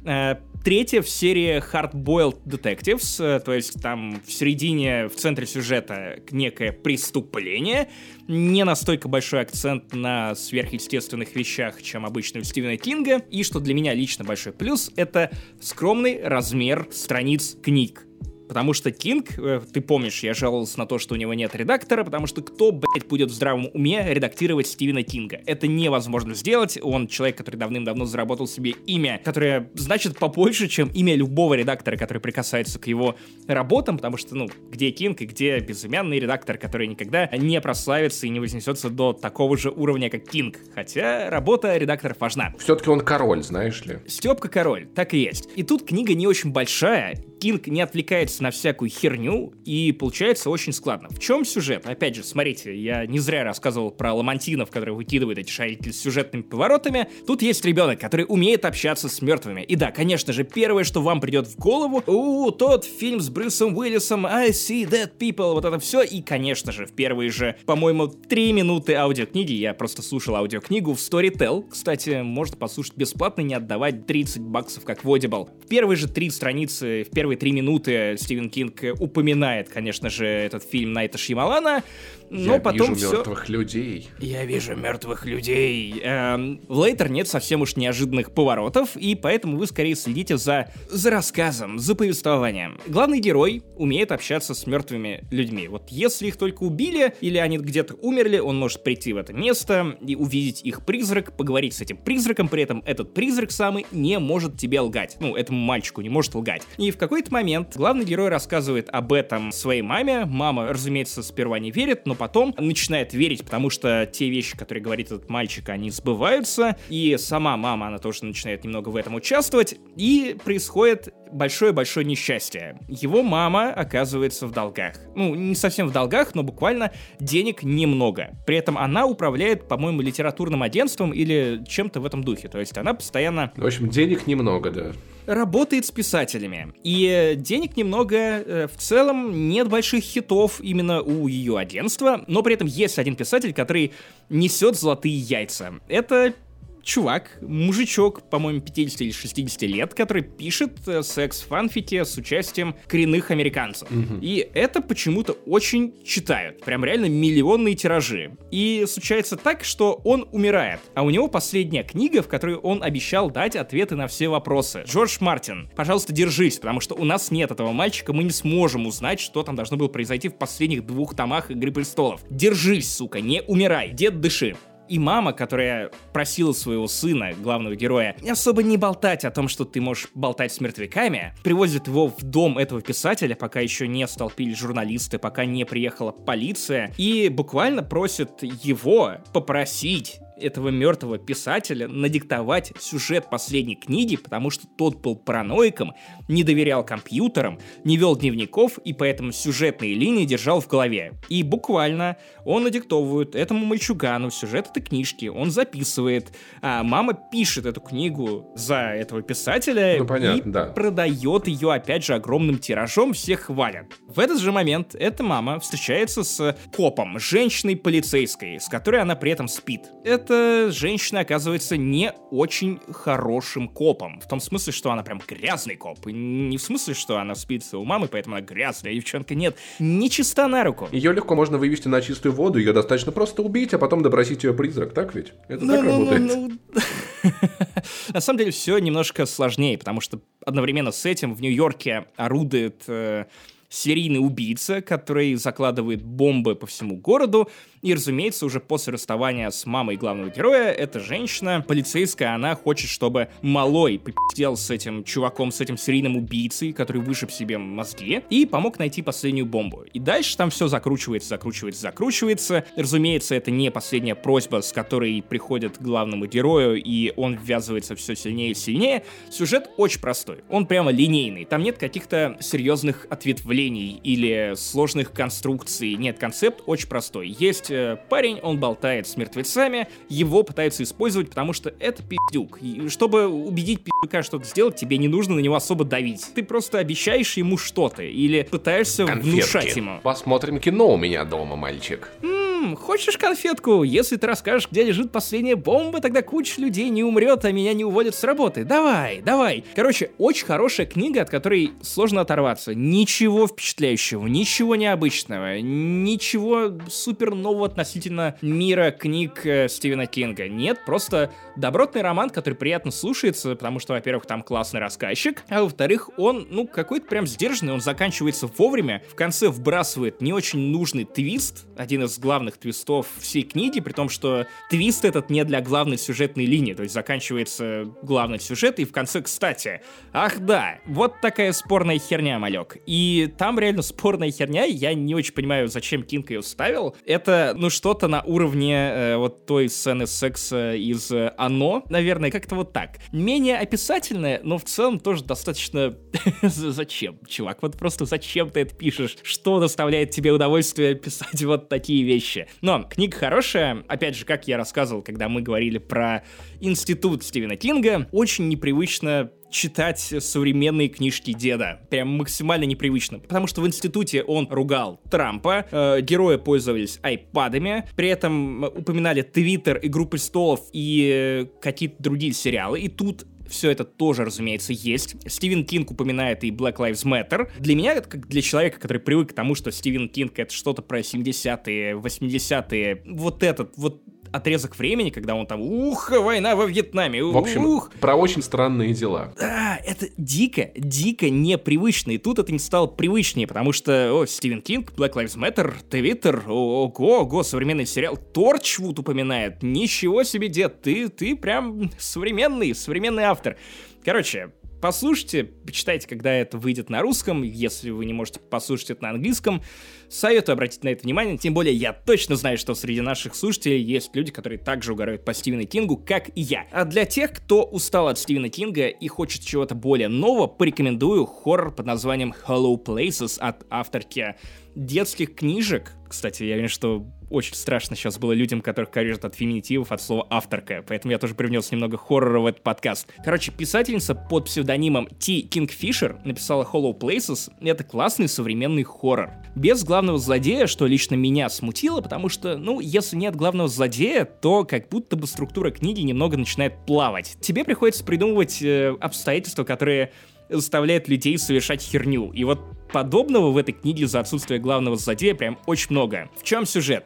третья в серии Hard Boiled Detectives, э, то есть там в середине, в центре сюжета некое преступление, не настолько большой акцент на сверхъестественных вещах, чем обычно у Стивена Кинга, и что для меня лично большой плюс, это скромный размер страниц книг. Потому что Кинг, э, ты помнишь, я жаловался на то, что у него нет редактора, потому что кто, блядь, будет в здравом уме редактировать Стивена Кинга? Это невозможно сделать. Он человек, который давным-давно заработал себе имя, которое значит побольше, чем имя любого редактора, который прикасается к его работам, потому что, ну, где Кинг и где безымянный редактор, который никогда не прославится и не вознесется до такого же уровня, как Кинг. Хотя работа редакторов важна. Все-таки он король, знаешь ли. Степка король, так и есть. И тут книга не очень большая, Кинг не отвлекается на всякую херню, и получается очень складно. В чем сюжет? Опять же, смотрите, я не зря рассказывал про ламантинов, которые выкидывают эти шарики с сюжетными поворотами. Тут есть ребенок, который умеет общаться с мертвыми. И да, конечно же, первое, что вам придет в голову, у, тот фильм с Брюсом Уиллисом, I see dead people, вот это все. И, конечно же, в первые же, по-моему, три минуты аудиокниги, я просто слушал аудиокнигу в Storytel, кстати, можно послушать бесплатно, не отдавать 30 баксов как в Audible. В первые же три страницы, в первые три минуты Стивен Кинг упоминает, конечно же, этот фильм Найта Шьямалана, но Я потом вижу все... мертвых людей. Я вижу мертвых людей. Эм, в Лейтер нет совсем уж неожиданных поворотов, и поэтому вы скорее следите за, за рассказом, за повествованием. Главный герой умеет общаться с мертвыми людьми. Вот если их только убили, или они где-то умерли, он может прийти в это место и увидеть их призрак, поговорить с этим призраком, при этом этот призрак самый не может тебе лгать. Ну, этому мальчику не может лгать. И в какой-то момент главный герой рассказывает об этом своей маме. Мама, разумеется, сперва не верит, но потом начинает верить, потому что те вещи, которые говорит этот мальчик, они сбываются, и сама мама, она тоже начинает немного в этом участвовать, и происходит большое-большое несчастье. Его мама оказывается в долгах. Ну, не совсем в долгах, но буквально денег немного. При этом она управляет, по-моему, литературным агентством или чем-то в этом духе. То есть она постоянно... В общем, денег немного, да работает с писателями. И денег немного, э, в целом нет больших хитов именно у ее агентства, но при этом есть один писатель, который несет золотые яйца. Это чувак, мужичок, по-моему, 50 или 60 лет, который пишет э, секс-фанфики с участием коренных американцев. Угу. И это почему-то очень читают. Прям реально миллионные тиражи. И случается так, что он умирает. А у него последняя книга, в которой он обещал дать ответы на все вопросы. Джордж Мартин, пожалуйста, держись, потому что у нас нет этого мальчика, мы не сможем узнать, что там должно было произойти в последних двух томах Игры престолов. Держись, сука, не умирай, дед дыши и мама, которая просила своего сына, главного героя, особо не болтать о том, что ты можешь болтать с мертвяками, привозит его в дом этого писателя, пока еще не столпились журналисты, пока не приехала полиция, и буквально просит его попросить этого мертвого писателя надиктовать сюжет последней книги, потому что тот был параноиком, не доверял компьютерам, не вел дневников и поэтому сюжетные линии держал в голове. И буквально он надиктовывает этому мальчугану сюжет этой книжки, он записывает, а мама пишет эту книгу за этого писателя ну, понятно, и да. продает ее опять же огромным тиражом, всех хвалят. В этот же момент эта мама встречается с копом, женщиной полицейской, с которой она при этом спит. Это эта женщина оказывается не очень хорошим копом. В том смысле, что она прям грязный коп. И не в смысле, что она спит с у мамы, поэтому она грязная девчонка. Нет, не чиста на руку. Ее легко можно вывести на чистую воду, ее достаточно просто убить, а потом допросить ее призрак, так ведь? Это ну, так ну, работает. Ну, ну... На самом деле все немножко сложнее, потому что одновременно с этим в Нью-Йорке орудует э, серийный убийца, который закладывает бомбы по всему городу, и, разумеется, уже после расставания с мамой главного героя, эта женщина, полицейская, она хочет, чтобы малой попиздел с этим чуваком, с этим серийным убийцей, который вышиб себе мозги, и помог найти последнюю бомбу. И дальше там все закручивается, закручивается, закручивается. Разумеется, это не последняя просьба, с которой приходит к главному герою, и он ввязывается все сильнее и сильнее. Сюжет очень простой. Он прямо линейный. Там нет каких-то серьезных ответвлений или сложных конструкций. Нет, концепт очень простой. Есть есть э, парень, он болтает с мертвецами, его пытаются использовать, потому что это пиздюк. И чтобы убедить пиздюка что-то сделать, тебе не нужно на него особо давить. Ты просто обещаешь ему что-то или пытаешься Конфетки. внушать ему. Посмотрим кино у меня дома, мальчик. Ммм, хочешь конфетку? Если ты расскажешь, где лежит последняя бомба, тогда куча людей не умрет, а меня не уводят с работы. Давай, давай. Короче, очень хорошая книга, от которой сложно оторваться. Ничего впечатляющего, ничего необычного, ничего супер нового нового относительно мира книг э, Стивена Кинга. Нет, просто добротный роман, который приятно слушается, потому что, во-первых, там классный рассказчик, а во-вторых, он, ну, какой-то прям сдержанный, он заканчивается вовремя, в конце вбрасывает не очень нужный твист, один из главных твистов всей книги, при том, что твист этот не для главной сюжетной линии, то есть заканчивается главный сюжет, и в конце, кстати, ах да, вот такая спорная херня, малек. И там реально спорная херня, я не очень понимаю, зачем Кинг ее ставил. Это ну, что-то на уровне э, вот той сцены секса из э, «Оно», наверное, как-то вот так. Менее описательное, но в целом тоже достаточно... зачем, чувак? Вот просто зачем ты это пишешь? Что доставляет тебе удовольствие писать вот такие вещи? Но книга хорошая. Опять же, как я рассказывал, когда мы говорили про институт Стивена Кинга, очень непривычно читать современные книжки деда. Прям максимально непривычно. Потому что в институте он ругал Трампа, э, герои пользовались айпадами, при этом упоминали Твиттер, Игру престолов и э, какие-то другие сериалы. И тут все это тоже, разумеется, есть. Стивен Кинг упоминает и Black Lives Matter. Для меня, как для человека, который привык к тому, что Стивен Кинг это что-то про 70-е, 80-е, вот этот, вот отрезок времени, когда он там, ух, война во Вьетнаме, ух. В общем, про очень странные дела. Да, это дико, дико непривычно, и тут это не стало привычнее, потому что, о, Стивен Кинг, Black Lives Matter, Твиттер, ого, ого, современный сериал, Торчвуд упоминает, ничего себе, дед, ты, ты прям современный, современный автор. Короче, послушайте, почитайте, когда это выйдет на русском, если вы не можете послушать это на английском. Советую обратить на это внимание, тем более я точно знаю, что среди наших слушателей есть люди, которые также угорают по Стивену Кингу, как и я. А для тех, кто устал от Стивена Кинга и хочет чего-то более нового, порекомендую хоррор под названием Hollow Places от авторки детских книжек. Кстати, я вижу, что очень страшно сейчас было людям, которых корежат от феминитивов, от слова авторка, поэтому я тоже привнес немного хоррора в этот подкаст. Короче, писательница под псевдонимом Ти Кингфишер написала Hollow Places. Это классный современный хоррор. Без главного злодея, что лично меня смутило, потому что, ну, если нет главного злодея, то как будто бы структура книги немного начинает плавать. Тебе приходится придумывать э, обстоятельства, которые заставляют людей совершать херню. И вот подобного в этой книге за отсутствие главного злодея прям очень много. В чем сюжет?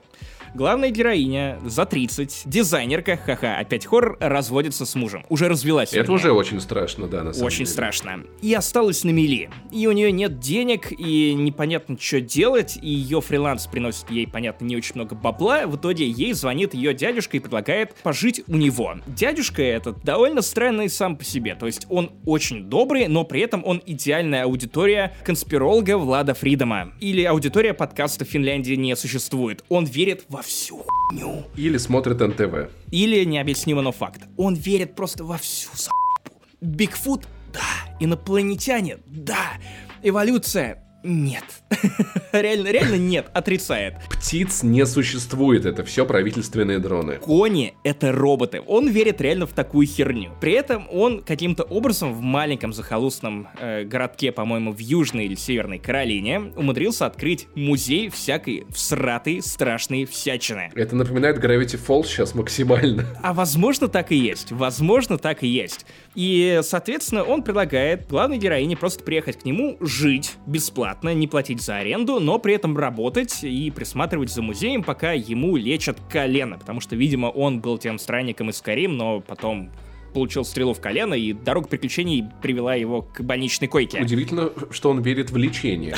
Главная героиня за 30, дизайнерка, ха-ха, опять хоррор, разводится с мужем. Уже развелась. Это уже очень страшно, да, на самом Очень деле. страшно. И осталась на мели. И у нее нет денег, и непонятно, что делать, и ее фриланс приносит ей, понятно, не очень много бабла. В итоге ей звонит ее дядюшка и предлагает пожить у него. Дядюшка этот довольно странный сам по себе. То есть он очень добрый, но при этом он идеальная аудитория конспиролога Влада Фридома. Или аудитория подкаста «Финляндии не существует». Он верит во всю хуйню. Или смотрит НТВ. Или необъяснимо, но факт. Он верит просто во всю за***пу. Бигфут? Да. Инопланетяне? Да. Эволюция? Нет. реально, реально нет, отрицает. птиц не существует, это все правительственные дроны. Кони — это роботы. Он верит реально в такую херню. При этом он каким-то образом в маленьком захолустном э, городке, по-моему, в Южной или Северной Каролине умудрился открыть музей всякой всратой, страшной всячины. Это напоминает Gravity Falls сейчас максимально. А возможно так и есть. Возможно так и есть. И, соответственно, он предлагает главной героине просто приехать к нему, жить бесплатно, не платить за аренду, но при этом работать и присматривать за музеем, пока ему лечат колено, потому что, видимо, он был тем странником из Карим, но потом получил стрелу в колено, и дорога приключений привела его к больничной койке. Удивительно, что он верит в лечение.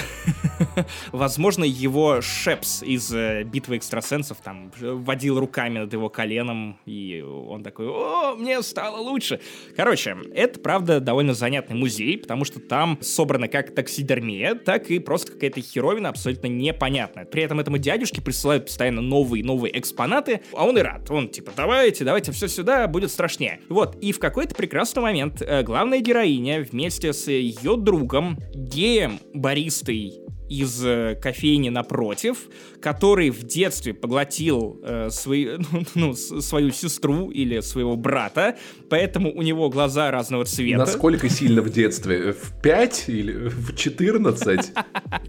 Возможно, его Шепс из э, «Битвы экстрасенсов» там водил руками над его коленом, и он такой, о, мне стало лучше. Короче, это, правда, довольно занятный музей, потому что там собрана как таксидермия, так и просто какая-то херовина абсолютно непонятная. При этом этому дядюшке присылают постоянно новые-новые экспонаты, а он и рад. Он типа, давайте, давайте все сюда, будет страшнее. Вот, и в какой-то прекрасный момент э, главная героиня вместе с ее другом, геем, баристой из э, кофейни напротив, который в детстве поглотил э, свои, ну, свою сестру или своего брата, поэтому у него глаза разного цвета. Насколько сильно в детстве? В 5 или в 14?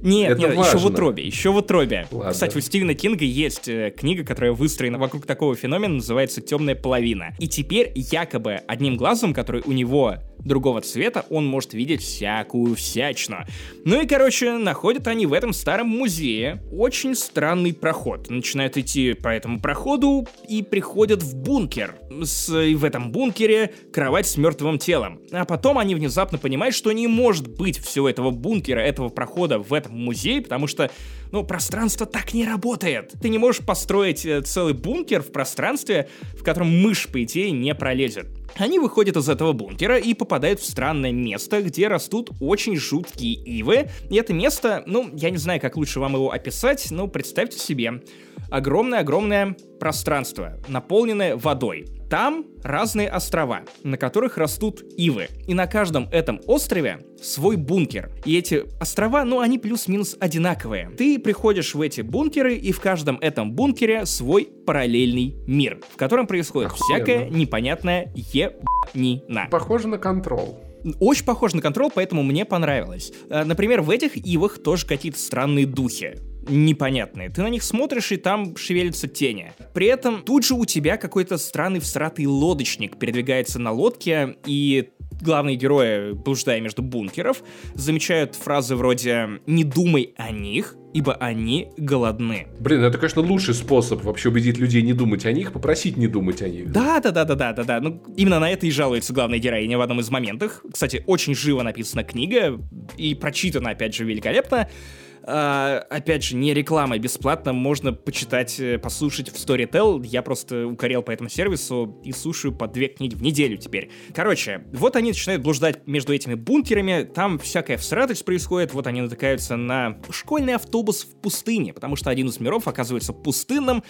Нет, нет, еще в утробе, еще в утробе. Кстати, у Стивена Кинга есть э, книга, которая выстроена вокруг такого феномена, называется «Темная половина». И теперь якобы одним глазом, который у него другого цвета, он может видеть всякую всячину. Ну и, короче, находят они в этом старом музее очень странный проход. Начинают идти по этому проходу и приходят в бункер. С, в этом бункере кровать с мертвым телом. А потом они внезапно понимают, что не может быть всего этого бункера, этого прохода в этом музее, потому что, ну, пространство так не работает. Ты не можешь построить э, целый бункер в пространстве, в котором мышь, по идее, не пролезет. Они выходят из этого бункера и попадают в странное место, где растут очень жуткие ивы. И это место, ну, я не знаю, как лучше вам его описать, но представьте себе. Огромное-огромное пространство, наполненное водой. Там разные острова, на которых растут ивы. И на каждом этом острове свой бункер. И эти острова, ну, они плюс-минус одинаковые. Ты приходишь в эти бункеры, и в каждом этом бункере свой параллельный мир, в котором происходит Охуенно. всякая непонятная ебанина. Похоже на контрол. Очень похоже на контрол, поэтому мне понравилось. Э, например, в этих ивах тоже какие-то странные духи непонятные. Ты на них смотришь, и там шевелятся тени. При этом тут же у тебя какой-то странный всратый лодочник передвигается на лодке, и главные герои, блуждая между бункеров, замечают фразы вроде «не думай о них», ибо они голодны. Блин, это, конечно, лучший способ вообще убедить людей не думать о них, попросить не думать о них. Да, да, да, да, да, да, да. Ну, именно на это и жалуется главная героиня в одном из моментов. Кстати, очень живо написана книга и прочитана, опять же, великолепно. А, опять же, не реклама, бесплатно можно почитать, э, послушать в Storytel. Я просто укорел по этому сервису и слушаю по две книги в неделю теперь. Короче, вот они начинают блуждать между этими бункерами, там всякая всратость происходит, вот они натыкаются на школьный автобус в пустыне, потому что один из миров оказывается пустынным,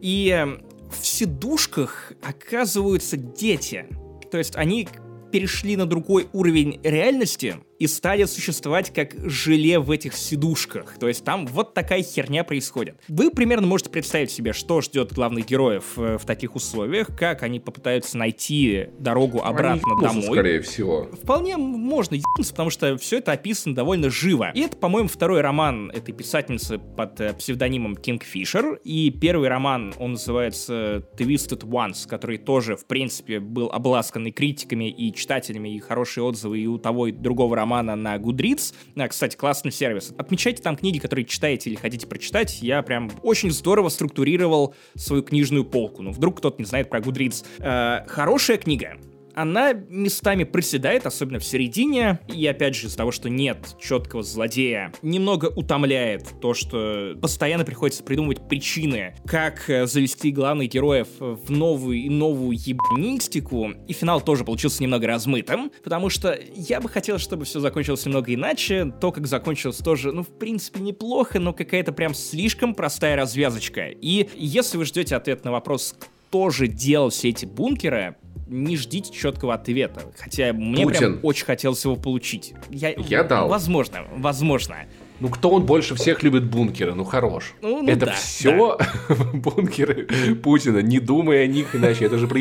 и в сидушках оказываются дети. То есть они перешли на другой уровень реальности, и стали существовать как желе в этих сидушках. То есть там вот такая херня происходит. Вы примерно можете представить себе, что ждет главных героев э, в таких условиях, как они попытаются найти дорогу обратно они домой. скорее всего. Вполне можно ебнуться, потому что все это описано довольно живо. И это, по-моему, второй роман этой писательницы под э, псевдонимом Кинг Фишер. И первый роман, он называется Twisted Ones, который тоже, в принципе, был обласканный критиками и читателями, и хорошие отзывы и у того, и другого романа романа на Goodreads. А, кстати, классный сервис. Отмечайте там книги, которые читаете или хотите прочитать. Я прям очень здорово структурировал свою книжную полку. Ну, вдруг кто-то не знает про Goodreads. Э, хорошая книга она местами проседает, особенно в середине, и опять же из-за того, что нет четкого злодея, немного утомляет то, что постоянно приходится придумывать причины, как э, завести главных героев в новую и новую ебанистику, и финал тоже получился немного размытым, потому что я бы хотел, чтобы все закончилось немного иначе, то, как закончилось тоже, ну, в принципе, неплохо, но какая-то прям слишком простая развязочка. И если вы ждете ответ на вопрос, кто же делал все эти бункеры, не ждите четкого ответа. Хотя мне Путин. прям очень хотелось его получить. Я, я дал. Возможно, возможно. Ну, кто он больше всех любит бункеры? Ну, хорош. Ну, ну это да, все да. бункеры Путина, не думая о них иначе. Это же про,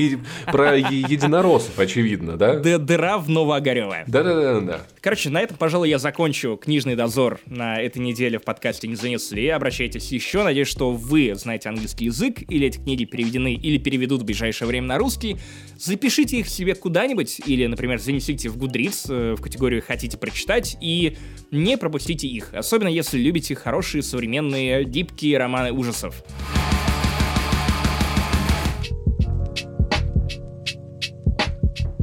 про единороссов, очевидно, да? Д Дыра в Новоогарево. Да-да-да. Короче, на этом, пожалуй, я закончу книжный дозор на этой неделе в подкасте «Не занесли». Обращайтесь еще. Надеюсь, что вы знаете английский язык, или эти книги переведены, или переведут в ближайшее время на русский. Запишите их себе куда-нибудь, или, например, занесите в Goodreads э, в категорию «Хотите прочитать», и не пропустите их особенно если любите хорошие современные дипкие романы ужасов.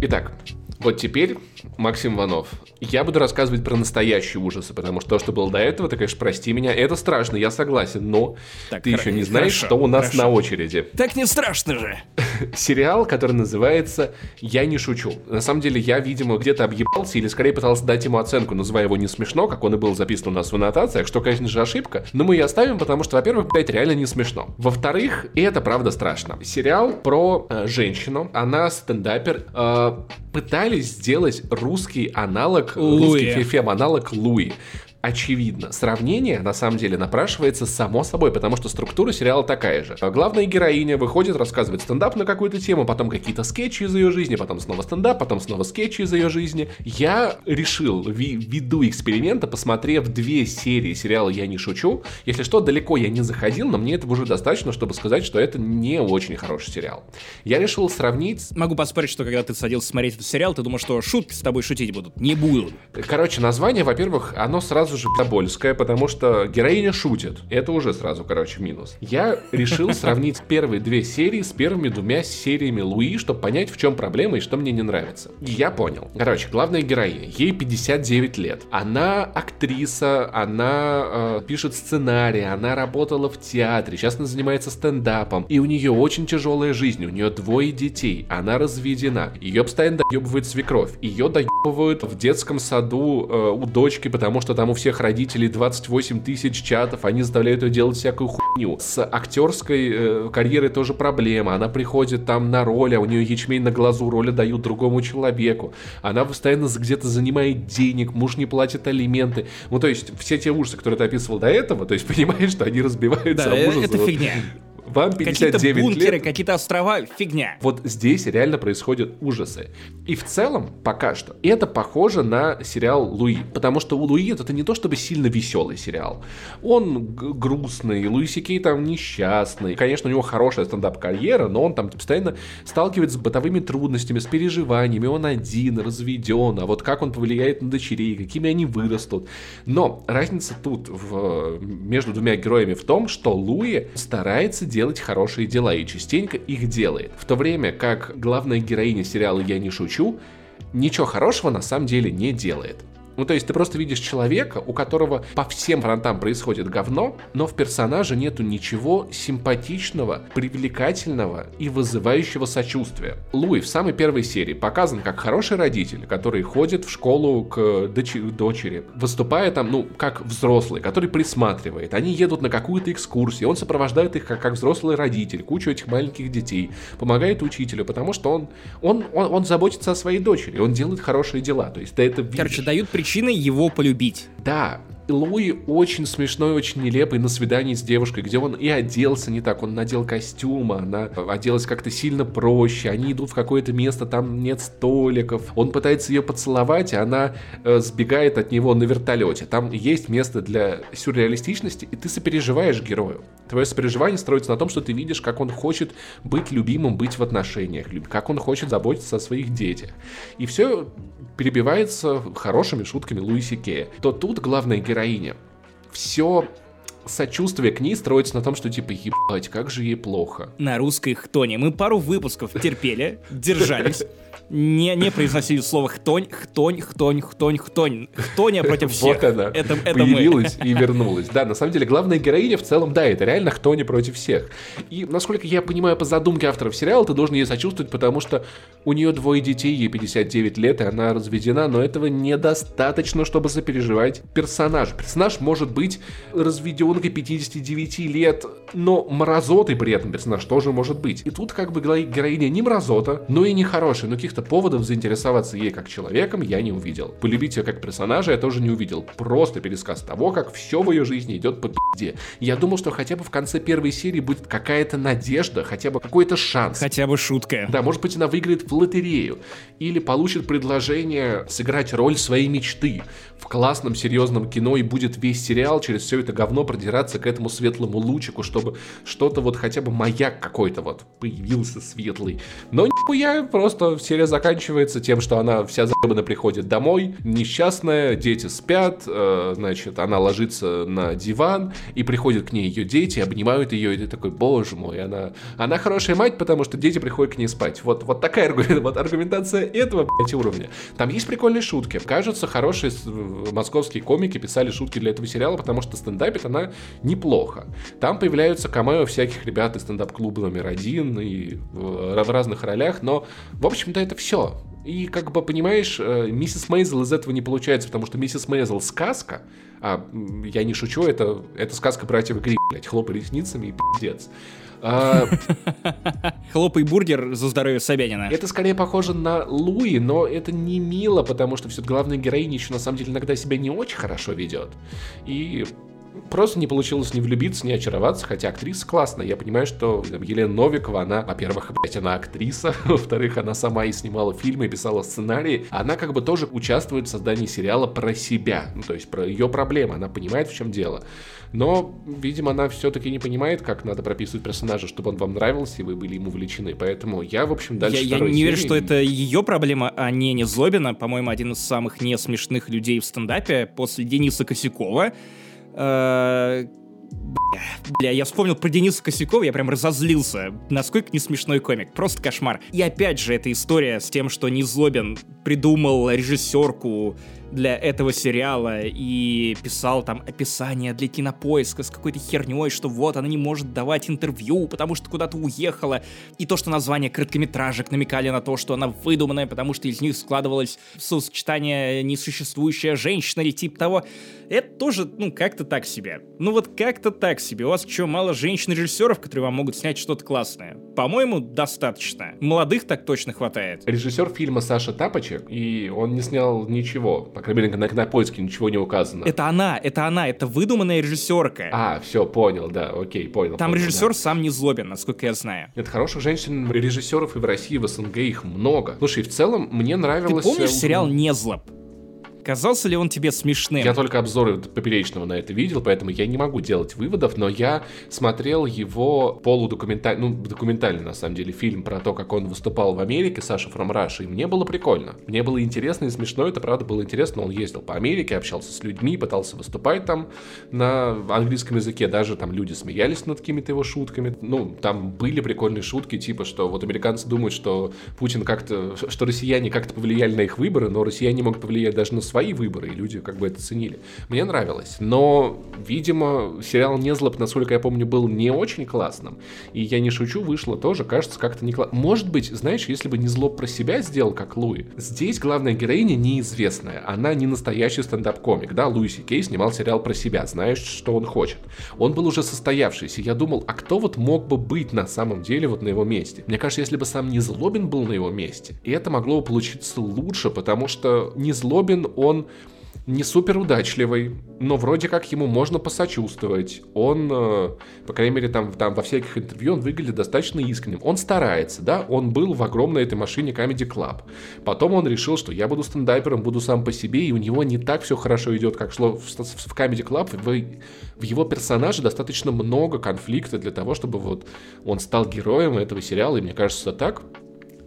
Итак, вот теперь Максим Иванов. Я буду рассказывать про настоящие ужасы, потому что то, что было до этого, ты, конечно, прости меня, это страшно, я согласен, но так, ты еще не знаешь, хорошо, что у нас хорошо. на очереди. Так не страшно же. Сериал, который называется «Я не шучу». На самом деле, я, видимо, где-то объебался или, скорее, пытался дать ему оценку, называя его не смешно, как он и был записан у нас в аннотациях, что, конечно же, ошибка, но мы ее оставим, потому что, во-первых, блядь, реально не смешно. Во-вторых, и это правда страшно. Сериал про э, женщину, она стендапер, э, пытались сделать русский аналог, Луи. русский фем-аналог Луи очевидно. Сравнение, на самом деле, напрашивается само собой, потому что структура сериала такая же. Главная героиня выходит, рассказывает стендап на какую-то тему, потом какие-то скетчи из ее жизни, потом снова стендап, потом снова скетчи из ее жизни. Я решил, ввиду эксперимента, посмотрев две серии сериала «Я не шучу», если что, далеко я не заходил, но мне этого уже достаточно, чтобы сказать, что это не очень хороший сериал. Я решил сравнить... Могу поспорить, что когда ты садился смотреть этот сериал, ты думал, что шутки с тобой шутить будут. Не будут. Короче, название, во-первых, оно сразу сразу же Тобольская, потому что героиня шутит. Это уже сразу, короче, минус. Я решил сравнить первые две серии с первыми двумя сериями Луи, чтобы понять, в чем проблема и что мне не нравится. И я понял. Короче, главная героиня, ей 59 лет. Она актриса, она э, пишет сценарий, она работала в театре, сейчас она занимается стендапом. И у нее очень тяжелая жизнь, у нее двое детей, она разведена. Ее постоянно доебывает свекровь. Ее доебывают в детском саду э, у дочки, потому что там у всех всех родителей 28 тысяч чатов, они заставляют ее делать всякую хуйню. С актерской э, карьерой тоже проблема. Она приходит там на роль, а у нее ячмень на глазу, роли дают другому человеку. Она постоянно где-то занимает денег, муж не платит алименты. Ну, то есть, все те ужасы, которые ты описывал до этого, то есть, понимаешь, что они разбиваются да, ужасы. это фигня. Вам 59 какие-то бункеры, лет. какие-то острова, фигня. Вот здесь реально происходят ужасы. И в целом, пока что, это похоже на сериал Луи. Потому что у Луи это не то чтобы сильно веселый сериал. Он грустный, Луи Сикей там несчастный. Конечно, у него хорошая стендап-карьера, но он там постоянно сталкивается с бытовыми трудностями, с переживаниями. Он один, разведен, а вот как он повлияет на дочерей, какими они вырастут. Но разница тут в, между двумя героями в том, что Луи старается делать хорошие дела и частенько их делает. В то время как главная героиня сериала «Я не шучу» ничего хорошего на самом деле не делает. Ну, то есть ты просто видишь человека, у которого по всем фронтам происходит говно, но в персонаже нету ничего симпатичного, привлекательного и вызывающего сочувствия. Луи в самой первой серии показан как хороший родитель, который ходит в школу к дочери, выступая там, ну, как взрослый, который присматривает. Они едут на какую-то экскурсию, он сопровождает их как, как взрослый родитель, кучу этих маленьких детей, помогает учителю, потому что он, он, он, он заботится о своей дочери, он делает хорошие дела. То есть ты это видишь. Короче, дают причиной его полюбить. Да, Луи очень смешной, очень нелепый на свидании с девушкой, где он и оделся не так, он надел костюм, она оделась как-то сильно проще, они идут в какое-то место, там нет столиков, он пытается ее поцеловать, а она э, сбегает от него на вертолете. Там есть место для сюрреалистичности, и ты сопереживаешь герою. Твое сопереживание строится на том, что ты видишь, как он хочет быть любимым, быть в отношениях, как он хочет заботиться о своих детях. И все перебивается хорошими шутками Луиси Кея. То тут главная героиня. Все сочувствие к ней строится на том, что типа, ебать, как же ей плохо. На русской хтоне мы пару выпусков терпели, держались, не, не произносили слово хтонь, хтонь, хтонь, хтонь, хтонь. Хтоня против всех. Вот она. Это, это Появилась мы. и вернулась. Да, на самом деле, главная героиня в целом, да, это реально хтоня против всех. И, насколько я понимаю, по задумке авторов сериала, ты должен ей сочувствовать, потому что у нее двое детей, ей 59 лет, и она разведена, но этого недостаточно, чтобы сопереживать персонаж. Персонаж может быть разведенкой 59 лет, но мразотой при этом персонаж тоже может быть. И тут как бы героиня не мразота, но и не хорошая, но каких каких-то поводов заинтересоваться ей как человеком я не увидел. Полюбить ее как персонажа я тоже не увидел. Просто пересказ того, как все в ее жизни идет по пизде. Я думал, что хотя бы в конце первой серии будет какая-то надежда, хотя бы какой-то шанс. Хотя бы шутка. Да, может быть, она выиграет в лотерею. Или получит предложение сыграть роль своей мечты в классном серьезном кино и будет весь сериал через все это говно продираться к этому светлому лучику, чтобы что-то вот хотя бы маяк какой-то вот появился светлый. Но нихуя, просто серия заканчивается тем, что она вся заебана приходит домой, несчастная, дети спят, э, значит, она ложится на диван, и приходят к ней ее дети, обнимают ее, и ты такой, боже мой, она, она хорошая мать, потому что дети приходят к ней спать. Вот, вот такая вот аргументация этого, блядь, уровня. Там есть прикольные шутки. Кажется, хорошие московские комики писали шутки для этого сериала, потому что стендапит она неплохо. Там появляются камео всяких ребят из стендап-клуба номер один и в разных ролях, но, в общем-то, это все. И, как бы, понимаешь, э, миссис Мейзел из этого не получается, потому что миссис Мейзел сказка, а я не шучу, это, это сказка братьев Гри, блядь, хлопай ресницами и пиздец. А... Хлопай бургер за здоровье Собянина. Это скорее похоже на Луи, но это не мило, потому что все главная героиня еще на самом деле иногда себя не очень хорошо ведет. И просто не получилось не влюбиться, не очароваться, хотя актриса классная. Я понимаю, что Елена Новикова, она, во-первых, блядь, она актриса, во-вторых, она сама и снимала фильмы, и писала сценарии. Она как бы тоже участвует в создании сериала про себя, ну, то есть про ее проблемы, она понимает, в чем дело. Но, видимо, она все-таки не понимает, как надо прописывать персонажа, чтобы он вам нравился, и вы были ему увлечены. Поэтому я, в общем, дальше Я, я не верю, что это ее проблема, а не Незлобина. По-моему, один из самых несмешных людей в стендапе после Дениса Косякова. Э, бля, я вспомнил про Дениса Косякова, я прям разозлился. Насколько не смешной комик. Просто кошмар. И опять же, эта история с тем, что Незлобин придумал режиссерку для этого сериала и писал там описание для кинопоиска с какой-то херней, что вот она не может давать интервью, потому что куда-то уехала. И то, что название короткометражек намекали на то, что она выдуманная, потому что из них складывалось сочетание несуществующая женщина или типа того. Это тоже, ну, как-то так себе. Ну вот как-то так себе. У вас что, мало женщин-режиссеров, которые вам могут снять что-то классное? По-моему, достаточно. Молодых так точно хватает. Режиссер фильма Саша Тапочек, и он не снял ничего. По крайней мере, на, на поиске ничего не указано. Это она, это она, это выдуманная режиссерка. А, все, понял, да, окей, понял. Там понял, режиссер да. сам не злобен, насколько я знаю. Это хороших женщин-режиссеров и в России, в СНГ их много. Слушай, в целом мне нравилось... Ты помнишь э, сериал «Незлоб»? Казался ли он тебе смешным? Я только обзоры поперечного на это видел, поэтому я не могу делать выводов, но я смотрел его полудокументальный, ну, документальный, на самом деле, фильм про то, как он выступал в Америке, Саша From Russia, и мне было прикольно. Мне было интересно и смешно, это правда было интересно, он ездил по Америке, общался с людьми, пытался выступать там на английском языке, даже там люди смеялись над какими-то его шутками. Ну, там были прикольные шутки, типа, что вот американцы думают, что Путин как-то, что россияне как-то повлияли на их выборы, но россияне могут повлиять даже на свои выборы, и люди как бы это ценили. Мне нравилось. Но, видимо, сериал «Незлоб», насколько я помню, был не очень классным. И я не шучу, вышло тоже, кажется, как-то не классно. Может быть, знаешь, если бы «Незлоб» про себя сделал, как Луи, здесь главная героиня неизвестная. Она не настоящий стендап-комик, да? Луи Кей снимал сериал про себя, знаешь, что он хочет. Он был уже состоявшийся. Я думал, а кто вот мог бы быть на самом деле вот на его месте? Мне кажется, если бы сам Незлобин был на его месте, и это могло бы получиться лучше, потому что Незлобин, он не супер удачливый, но вроде как ему можно посочувствовать. Он, э, по крайней мере, там, там во всяких интервью он выглядит достаточно искренним. Он старается, да, он был в огромной этой машине Comedy Club. Потом он решил, что я буду стендапером, буду сам по себе, и у него не так все хорошо идет, как шло в, в Comedy Club. В, в его персонаже достаточно много конфликта для того, чтобы вот он стал героем этого сериала, и мне кажется, так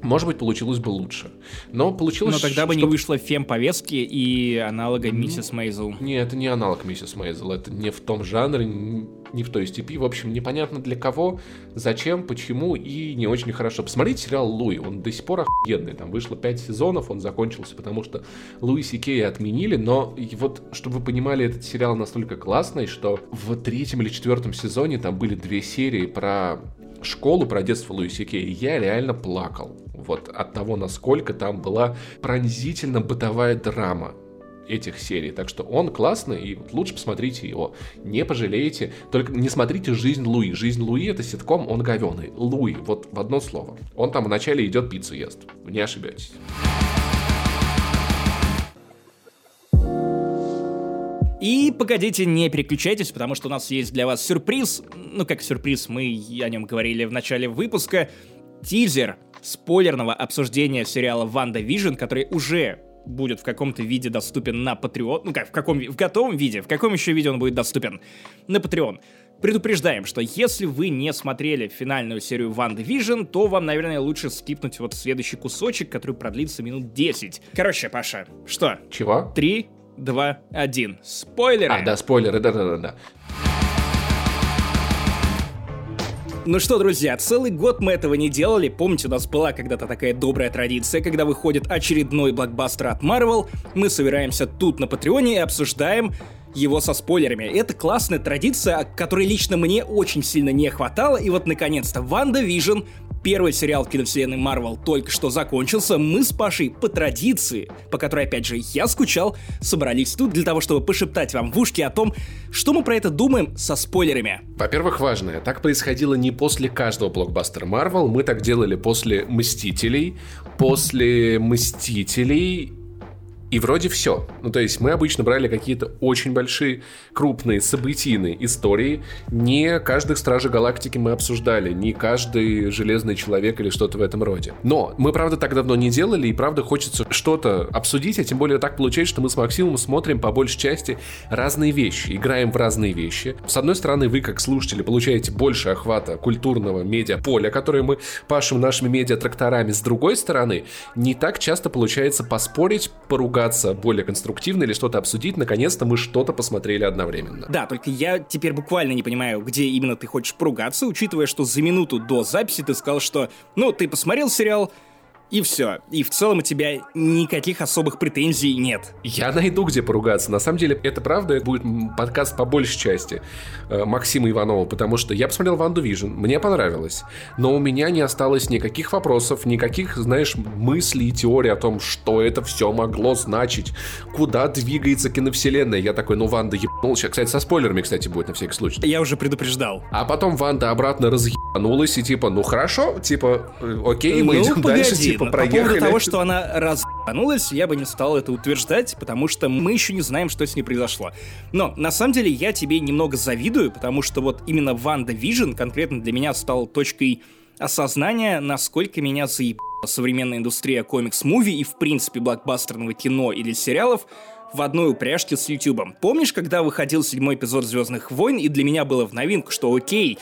может быть, получилось бы лучше. Но получилось... Но тогда бы что... не вышло фем-повестки и аналога Миссис Мейзел. Не, это не аналог Миссис Мейзел. Это не в том жанре, не в той степи. В общем, непонятно для кого, зачем, почему и не очень хорошо. Посмотрите сериал Луи. Он до сих пор охуенный. Там вышло 5 сезонов, он закончился, потому что Луи Сикея отменили. Но вот, чтобы вы понимали, этот сериал настолько классный, что в третьем или четвертом сезоне там были две серии про школу, про детство Луиси Кей, я реально плакал. Вот от того, насколько там была пронзительно бытовая драма. этих серий. Так что он классный, и лучше посмотрите его. Не пожалеете. Только не смотрите «Жизнь Луи». «Жизнь Луи» — это ситком, он говеный. Луи, вот в одно слово. Он там вначале идет пиццу ест. Не ошибетесь. И погодите, не переключайтесь, потому что у нас есть для вас сюрприз. Ну, как сюрприз, мы о нем говорили в начале выпуска. Тизер спойлерного обсуждения сериала «Ванда Вижн», который уже будет в каком-то виде доступен на Patreon. Ну как, в каком в готовом виде? В каком еще виде он будет доступен? На Patreon. Предупреждаем, что если вы не смотрели финальную серию Ванда Вижн, то вам, наверное, лучше скипнуть вот следующий кусочек, который продлится минут 10. Короче, Паша, что? Чего? Три, два, один. Спойлеры! А, да, спойлеры, да-да-да. Ну что, друзья, целый год мы этого не делали. Помните, у нас была когда-то такая добрая традиция, когда выходит очередной блокбастер от Marvel, мы собираемся тут на Патреоне и обсуждаем его со спойлерами. Это классная традиция, которой лично мне очень сильно не хватало, и вот наконец-то Ванда Вижн Первый сериал киновселенной Марвел только что закончился, мы с Пашей по традиции, по которой, опять же, я скучал, собрались тут для того, чтобы пошептать вам в ушки о том, что мы про это думаем со спойлерами. Во-первых, важное, так происходило не после каждого блокбастера Марвел, мы так делали после Мстителей, после Мстителей и вроде все. Ну, то есть мы обычно брали какие-то очень большие, крупные, событийные истории. Не каждых Стражей Галактики мы обсуждали, не каждый Железный Человек или что-то в этом роде. Но мы, правда, так давно не делали, и, правда, хочется что-то обсудить, а тем более так получается, что мы с Максимом смотрим по большей части разные вещи, играем в разные вещи. С одной стороны, вы, как слушатели, получаете больше охвата культурного медиа-поля, которое мы пашем нашими медиа-тракторами. С другой стороны, не так часто получается поспорить, поругать поругаться более конструктивно или что-то обсудить, наконец-то мы что-то посмотрели одновременно. Да, только я теперь буквально не понимаю, где именно ты хочешь поругаться, учитывая, что за минуту до записи ты сказал, что, ну, ты посмотрел сериал, и все. И в целом у тебя никаких особых претензий нет. Я найду, где поругаться. На самом деле, это правда, это будет подкаст по большей части э, Максима Иванова, потому что я посмотрел Ванду Вижн, мне понравилось, но у меня не осталось никаких вопросов, никаких, знаешь, мыслей и теорий о том, что это все могло значить, куда двигается киновселенная. Я такой, ну, Ванда ебнулась. Кстати, со спойлерами, кстати, будет на всякий случай. Я уже предупреждал. А потом Ванда обратно разъебанулась и типа, ну, хорошо, типа, э, окей, мы ну, идем погоди, дальше, типа, типа, проехали. По поводу того, что она разъебанулась, я бы не стал это утверждать, потому что мы еще не знаем, что с ней произошло. Но, на самом деле, я тебе немного завидую, потому что вот именно Ванда Вижн конкретно для меня стал точкой осознания, насколько меня заебала современная индустрия комикс- movie и, в принципе, блокбастерного кино или сериалов в одной упряжке с Ютубом. Помнишь, когда выходил седьмой эпизод «Звездных войн», и для меня было в новинку, что окей,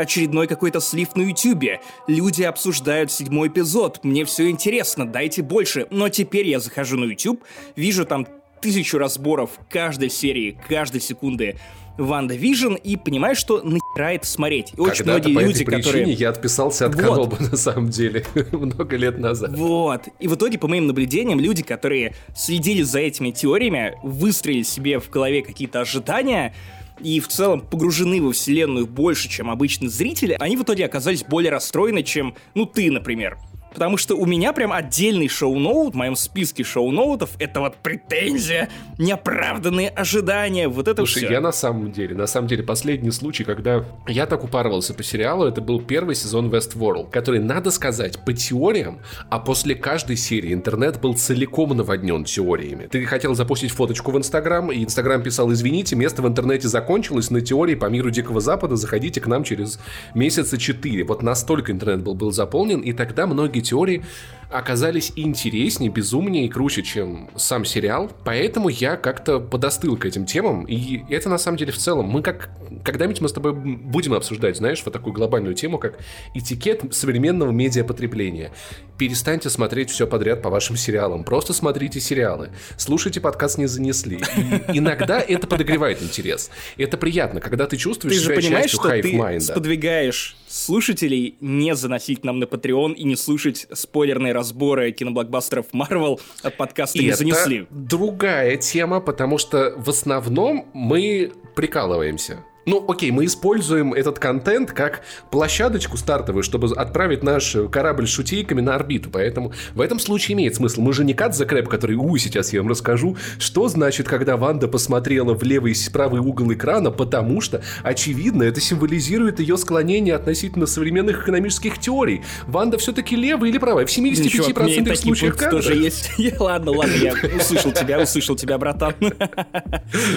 очередной какой-то слив на ютюбе. Люди обсуждают седьмой эпизод. Мне все интересно, дайте больше. Но теперь я захожу на YouTube, вижу там тысячу разборов каждой серии, каждой секунды WandaVision и понимаю, что нахера это смотреть. И очень многие по люди, этой которые... я отписался от вот. Канобу, на самом деле, много лет назад. Вот. И в итоге, по моим наблюдениям, люди, которые следили за этими теориями, выстроили себе в голове какие-то ожидания, и в целом погружены во вселенную больше, чем обычные зрители, они в итоге оказались более расстроены, чем, ну, ты, например. Потому что у меня прям отдельный шоу-ноут в моем списке шоу-ноутов. Это вот претензия, неоправданные ожидания, вот это Слушай, все. я на самом деле, на самом деле, последний случай, когда я так упарывался по сериалу, это был первый сезон Westworld, который, надо сказать, по теориям, а после каждой серии интернет был целиком наводнен теориями. Ты хотел запустить фоточку в Инстаграм, и Инстаграм писал, извините, место в интернете закончилось, на теории по миру Дикого Запада заходите к нам через месяца четыре. Вот настолько интернет был, был заполнен, и тогда многие многие теории оказались интереснее, безумнее и круче, чем сам сериал. Поэтому я как-то подостыл к этим темам. И это на самом деле в целом. Мы как... Когда-нибудь мы с тобой будем обсуждать, знаешь, вот такую глобальную тему, как этикет современного медиапотребления. Перестаньте смотреть все подряд по вашим сериалам. Просто смотрите сериалы. Слушайте подкаст «Не занесли». И иногда это подогревает интерес. Это приятно, когда ты чувствуешь ты себя же понимаешь, частью что ты сподвигаешь слушателей не заносить нам на Patreon и не слушать спойлерные разборы киноблокбастеров Marvel от подкаста и не занесли. другая тема, потому что в основном мы прикалываемся. Ну, окей, мы используем этот контент как площадочку стартовую, чтобы отправить наш корабль с шутейками на орбиту. Поэтому в этом случае имеет смысл. Мы же не Cut The Crap, который, у, сейчас я вам расскажу, что значит, когда Ванда посмотрела в левый и правый угол экрана, потому что, очевидно, это символизирует ее склонение относительно современных экономических теорий. Ванда все-таки левая или правая? В 75% Чувак, случаев как тоже есть. ладно, ладно, я услышал тебя, услышал тебя, братан.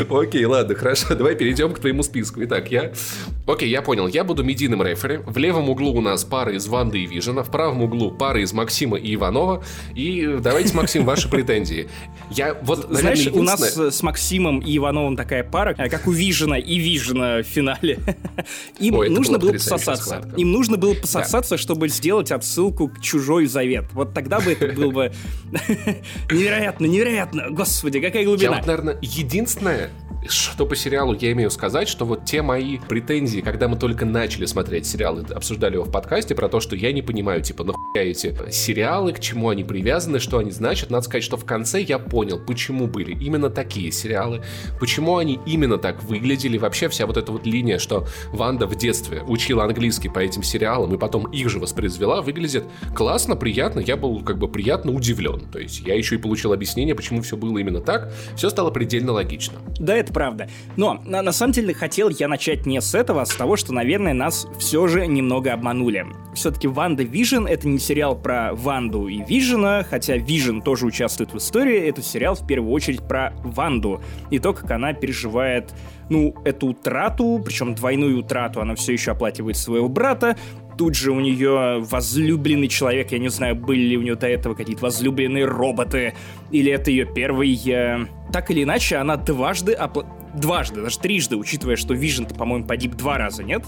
Окей, ладно, хорошо. Давай перейдем к твоему списку. Итак, я... Окей, я понял. Я буду медийным рефери. В левом углу у нас пара из Ванды и Вижена. В правом углу пара из Максима и Иванова. И давайте, Максим, ваши претензии. Я вот, наверное, Знаешь, у нас с Максимом и Ивановым такая пара, э, как у Вижена и Вижена в финале. Им Ой, нужно было пососаться. Им нужно было пососаться, чтобы сделать отсылку к «Чужой завет». Вот тогда бы это было бы невероятно, невероятно. Господи, какая глубина. Я вот, наверное, единственное, что по сериалу я имею сказать, что вот те мои претензии, когда мы только начали смотреть сериал и обсуждали его в подкасте, про то, что я не понимаю, типа, нахуя эти сериалы, к чему они привязаны, что они значат, надо сказать, что в конце я понял, почему были именно такие сериалы, почему они именно так выглядели, вообще вся вот эта вот линия, что Ванда в детстве учила английский по этим сериалам и потом их же воспроизвела, выглядит классно, приятно, я был как бы приятно удивлен. То есть я еще и получил объяснение, почему все было именно так, все стало предельно логично. Да, это правда. Но на, на самом деле хотел я начать не с этого, а с того, что, наверное, нас все же немного обманули. Все-таки WandaVision это не сериал про Ванду и Вижена, хотя Вижн тоже участвует в истории, это сериал в первую очередь про Ванду и то, как она переживает ну, эту утрату, причем двойную утрату, она все еще оплакивает своего брата, тут же у нее возлюбленный человек, я не знаю, были ли у нее до этого какие-то возлюбленные роботы, или это ее первый... Э... Так или иначе, она дважды, опла... дважды, даже трижды, учитывая, что Вижн-то, по-моему, погиб два раза, нет?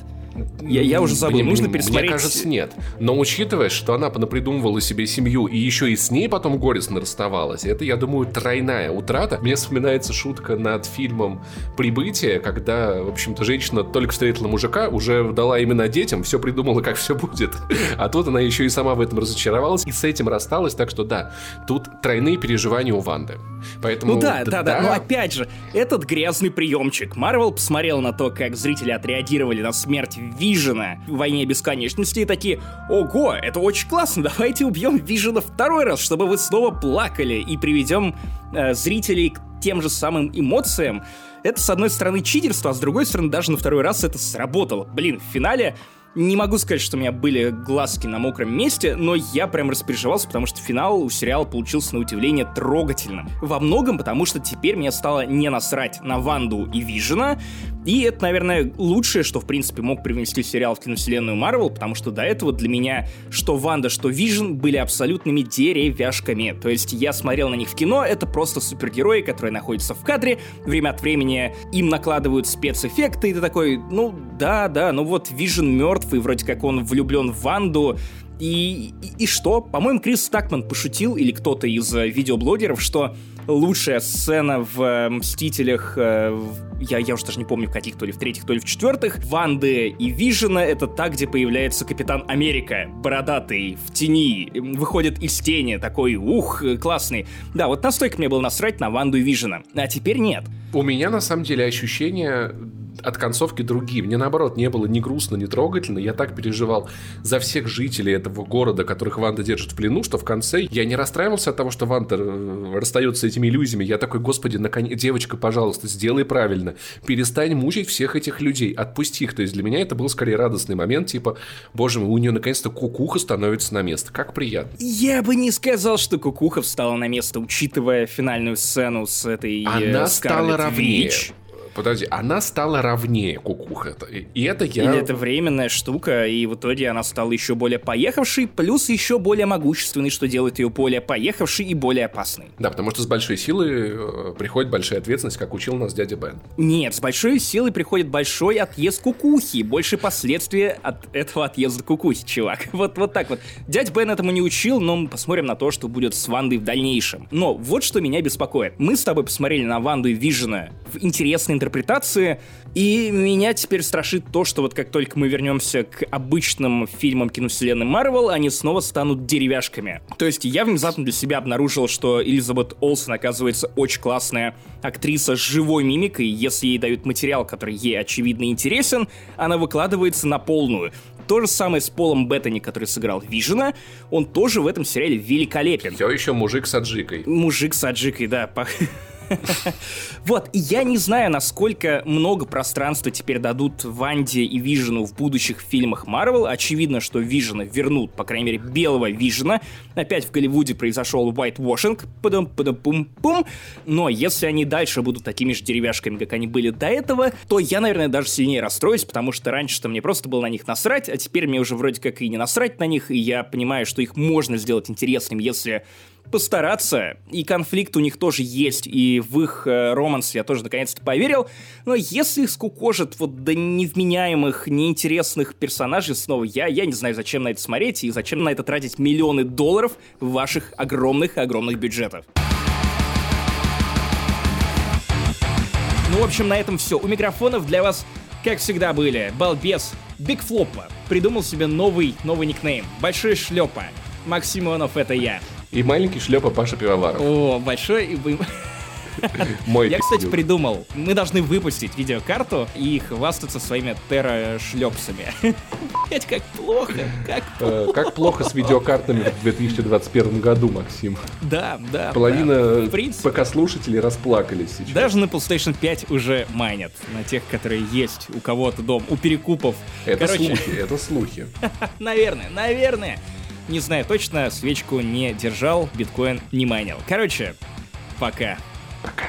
Я, я уже забыл, мне, нужно пересмотреть. Мне кажется, нет. Но учитывая, что она понапридумывала себе семью и еще и с ней потом горестно расставалась, это, я думаю, тройная утрата. Мне вспоминается шутка над фильмом «Прибытие», когда, в общем-то, женщина только встретила мужика, уже дала именно детям, все придумала, как все будет. А тут она еще и сама в этом разочаровалась и с этим рассталась, так что да, тут тройные переживания у Ванды. Поэтому, ну да, да, да, да. Но опять же, этот грязный приемчик. Марвел посмотрел на то, как зрители отреагировали на смерть Вижена в «Войне бесконечности» и такие «Ого, это очень классно, давайте убьем Вижена второй раз, чтобы вы снова плакали и приведем э, зрителей к тем же самым эмоциям». Это, с одной стороны, читерство, а с другой стороны, даже на второй раз это сработало. Блин, в финале не могу сказать, что у меня были глазки на мокром месте, но я прям распереживался, потому что финал у сериала получился на удивление трогательным. Во многом потому, что теперь мне стало не насрать на Ванду и Вижена, и это, наверное, лучшее, что, в принципе, мог привнести сериал в киновселенную Марвел, потому что до этого для меня что Ванда, что Вижн были абсолютными деревяшками. То есть я смотрел на них в кино, это просто супергерои, которые находятся в кадре, время от времени им накладывают спецэффекты, и ты такой, ну да, да, ну вот Вижн мертв, и вроде как он влюблен в Ванду, и, и, и что? По-моему, Крис Стакман пошутил, или кто-то из э, видеоблогеров, что лучшая сцена в э, «Мстителях», э, я, я уже даже не помню, в каких, то ли в третьих, то ли в четвертых, Ванды и Вижена, это та, где появляется Капитан Америка, бородатый, в тени, выходит из тени, такой, ух, классный. Да, вот настолько мне было насрать на Ванду и Вижена, а теперь нет. У меня, на самом деле, ощущение от концовки другие. Мне, наоборот, не было ни грустно, ни трогательно. Я так переживал за всех жителей этого города, которых Ванда держит в плену, что в конце я не расстраивался от того, что Ванда э, расстается с этими иллюзиями. Я такой, господи, наконец, девочка, пожалуйста, сделай правильно. Перестань мучить всех этих людей. Отпусти их. То есть для меня это был скорее радостный момент, типа, боже мой, у нее наконец-то кукуха становится на место. Как приятно. Я бы не сказал, что кукуха встала на место, учитывая финальную сцену с этой Она э, стала равнее. Вич. Подожди, она стала равнее кукуха. И это я... Или это временная штука, и в итоге она стала еще более поехавшей, плюс еще более могущественной, что делает ее более поехавшей и более опасной. Да, потому что с большой силой э, приходит большая ответственность, как учил нас дядя Бен. Нет, с большой силой приходит большой отъезд кукухи, больше последствия от этого отъезда кукухи, чувак. Вот, вот так вот. Дядя Бен этому не учил, но мы посмотрим на то, что будет с Вандой в дальнейшем. Но вот что меня беспокоит. Мы с тобой посмотрели на Ванду и Вижена в интересной интерпретации. И меня теперь страшит то, что вот как только мы вернемся к обычным фильмам киновселенной Марвел, они снова станут деревяшками. То есть я внезапно для себя обнаружил, что Элизабет Олсен, оказывается, очень классная актриса с живой мимикой. Если ей дают материал, который ей очевидно интересен, она выкладывается на полную. То же самое с Полом Беттани, который сыграл Вижена. Он тоже в этом сериале великолепен. Все еще мужик с аджикой. Мужик с аджикой, да. Вот, и я не знаю, насколько много пространства теперь дадут Ванде и Вижену в будущих фильмах Марвел. Очевидно, что Вижена вернут, по крайней мере, белого Вижена. Опять в Голливуде произошел whitewashing, падам пум пум Но если они дальше будут такими же деревяшками, как они были до этого, то я, наверное, даже сильнее расстроюсь, потому что раньше-то мне просто было на них насрать, а теперь мне уже вроде как и не насрать на них, и я понимаю, что их можно сделать интересным, если постараться, и конфликт у них тоже есть, и в их э, романс я тоже наконец-то поверил, но если их скукожит вот до невменяемых, неинтересных персонажей снова, я, я не знаю, зачем на это смотреть и зачем на это тратить миллионы долларов ваших огромных-огромных бюджетов. Ну, в общем, на этом все. У микрофонов для вас, как всегда, были Балбес, Биг Флопа, придумал себе новый, новый никнейм, Большой Шлепа, Максим Иванов, это я. И маленький шлепа Паша Пивоваров. О, большой... Мой Я, кстати, придумал. Мы должны выпустить видеокарту и хвастаться своими терра-шлепсами. Блять, как плохо, как э, плохо. Как плохо с видеокартами в 2021 году, Максим. Да, да. Половина ПК-слушателей расплакались сейчас. Даже на PlayStation 5 уже майнят. На тех, которые есть у кого-то дом, у перекупов. Это слухи, это слухи. Наверное, наверное. Не знаю точно, свечку не держал, биткоин не майнил. Короче, пока. Пока.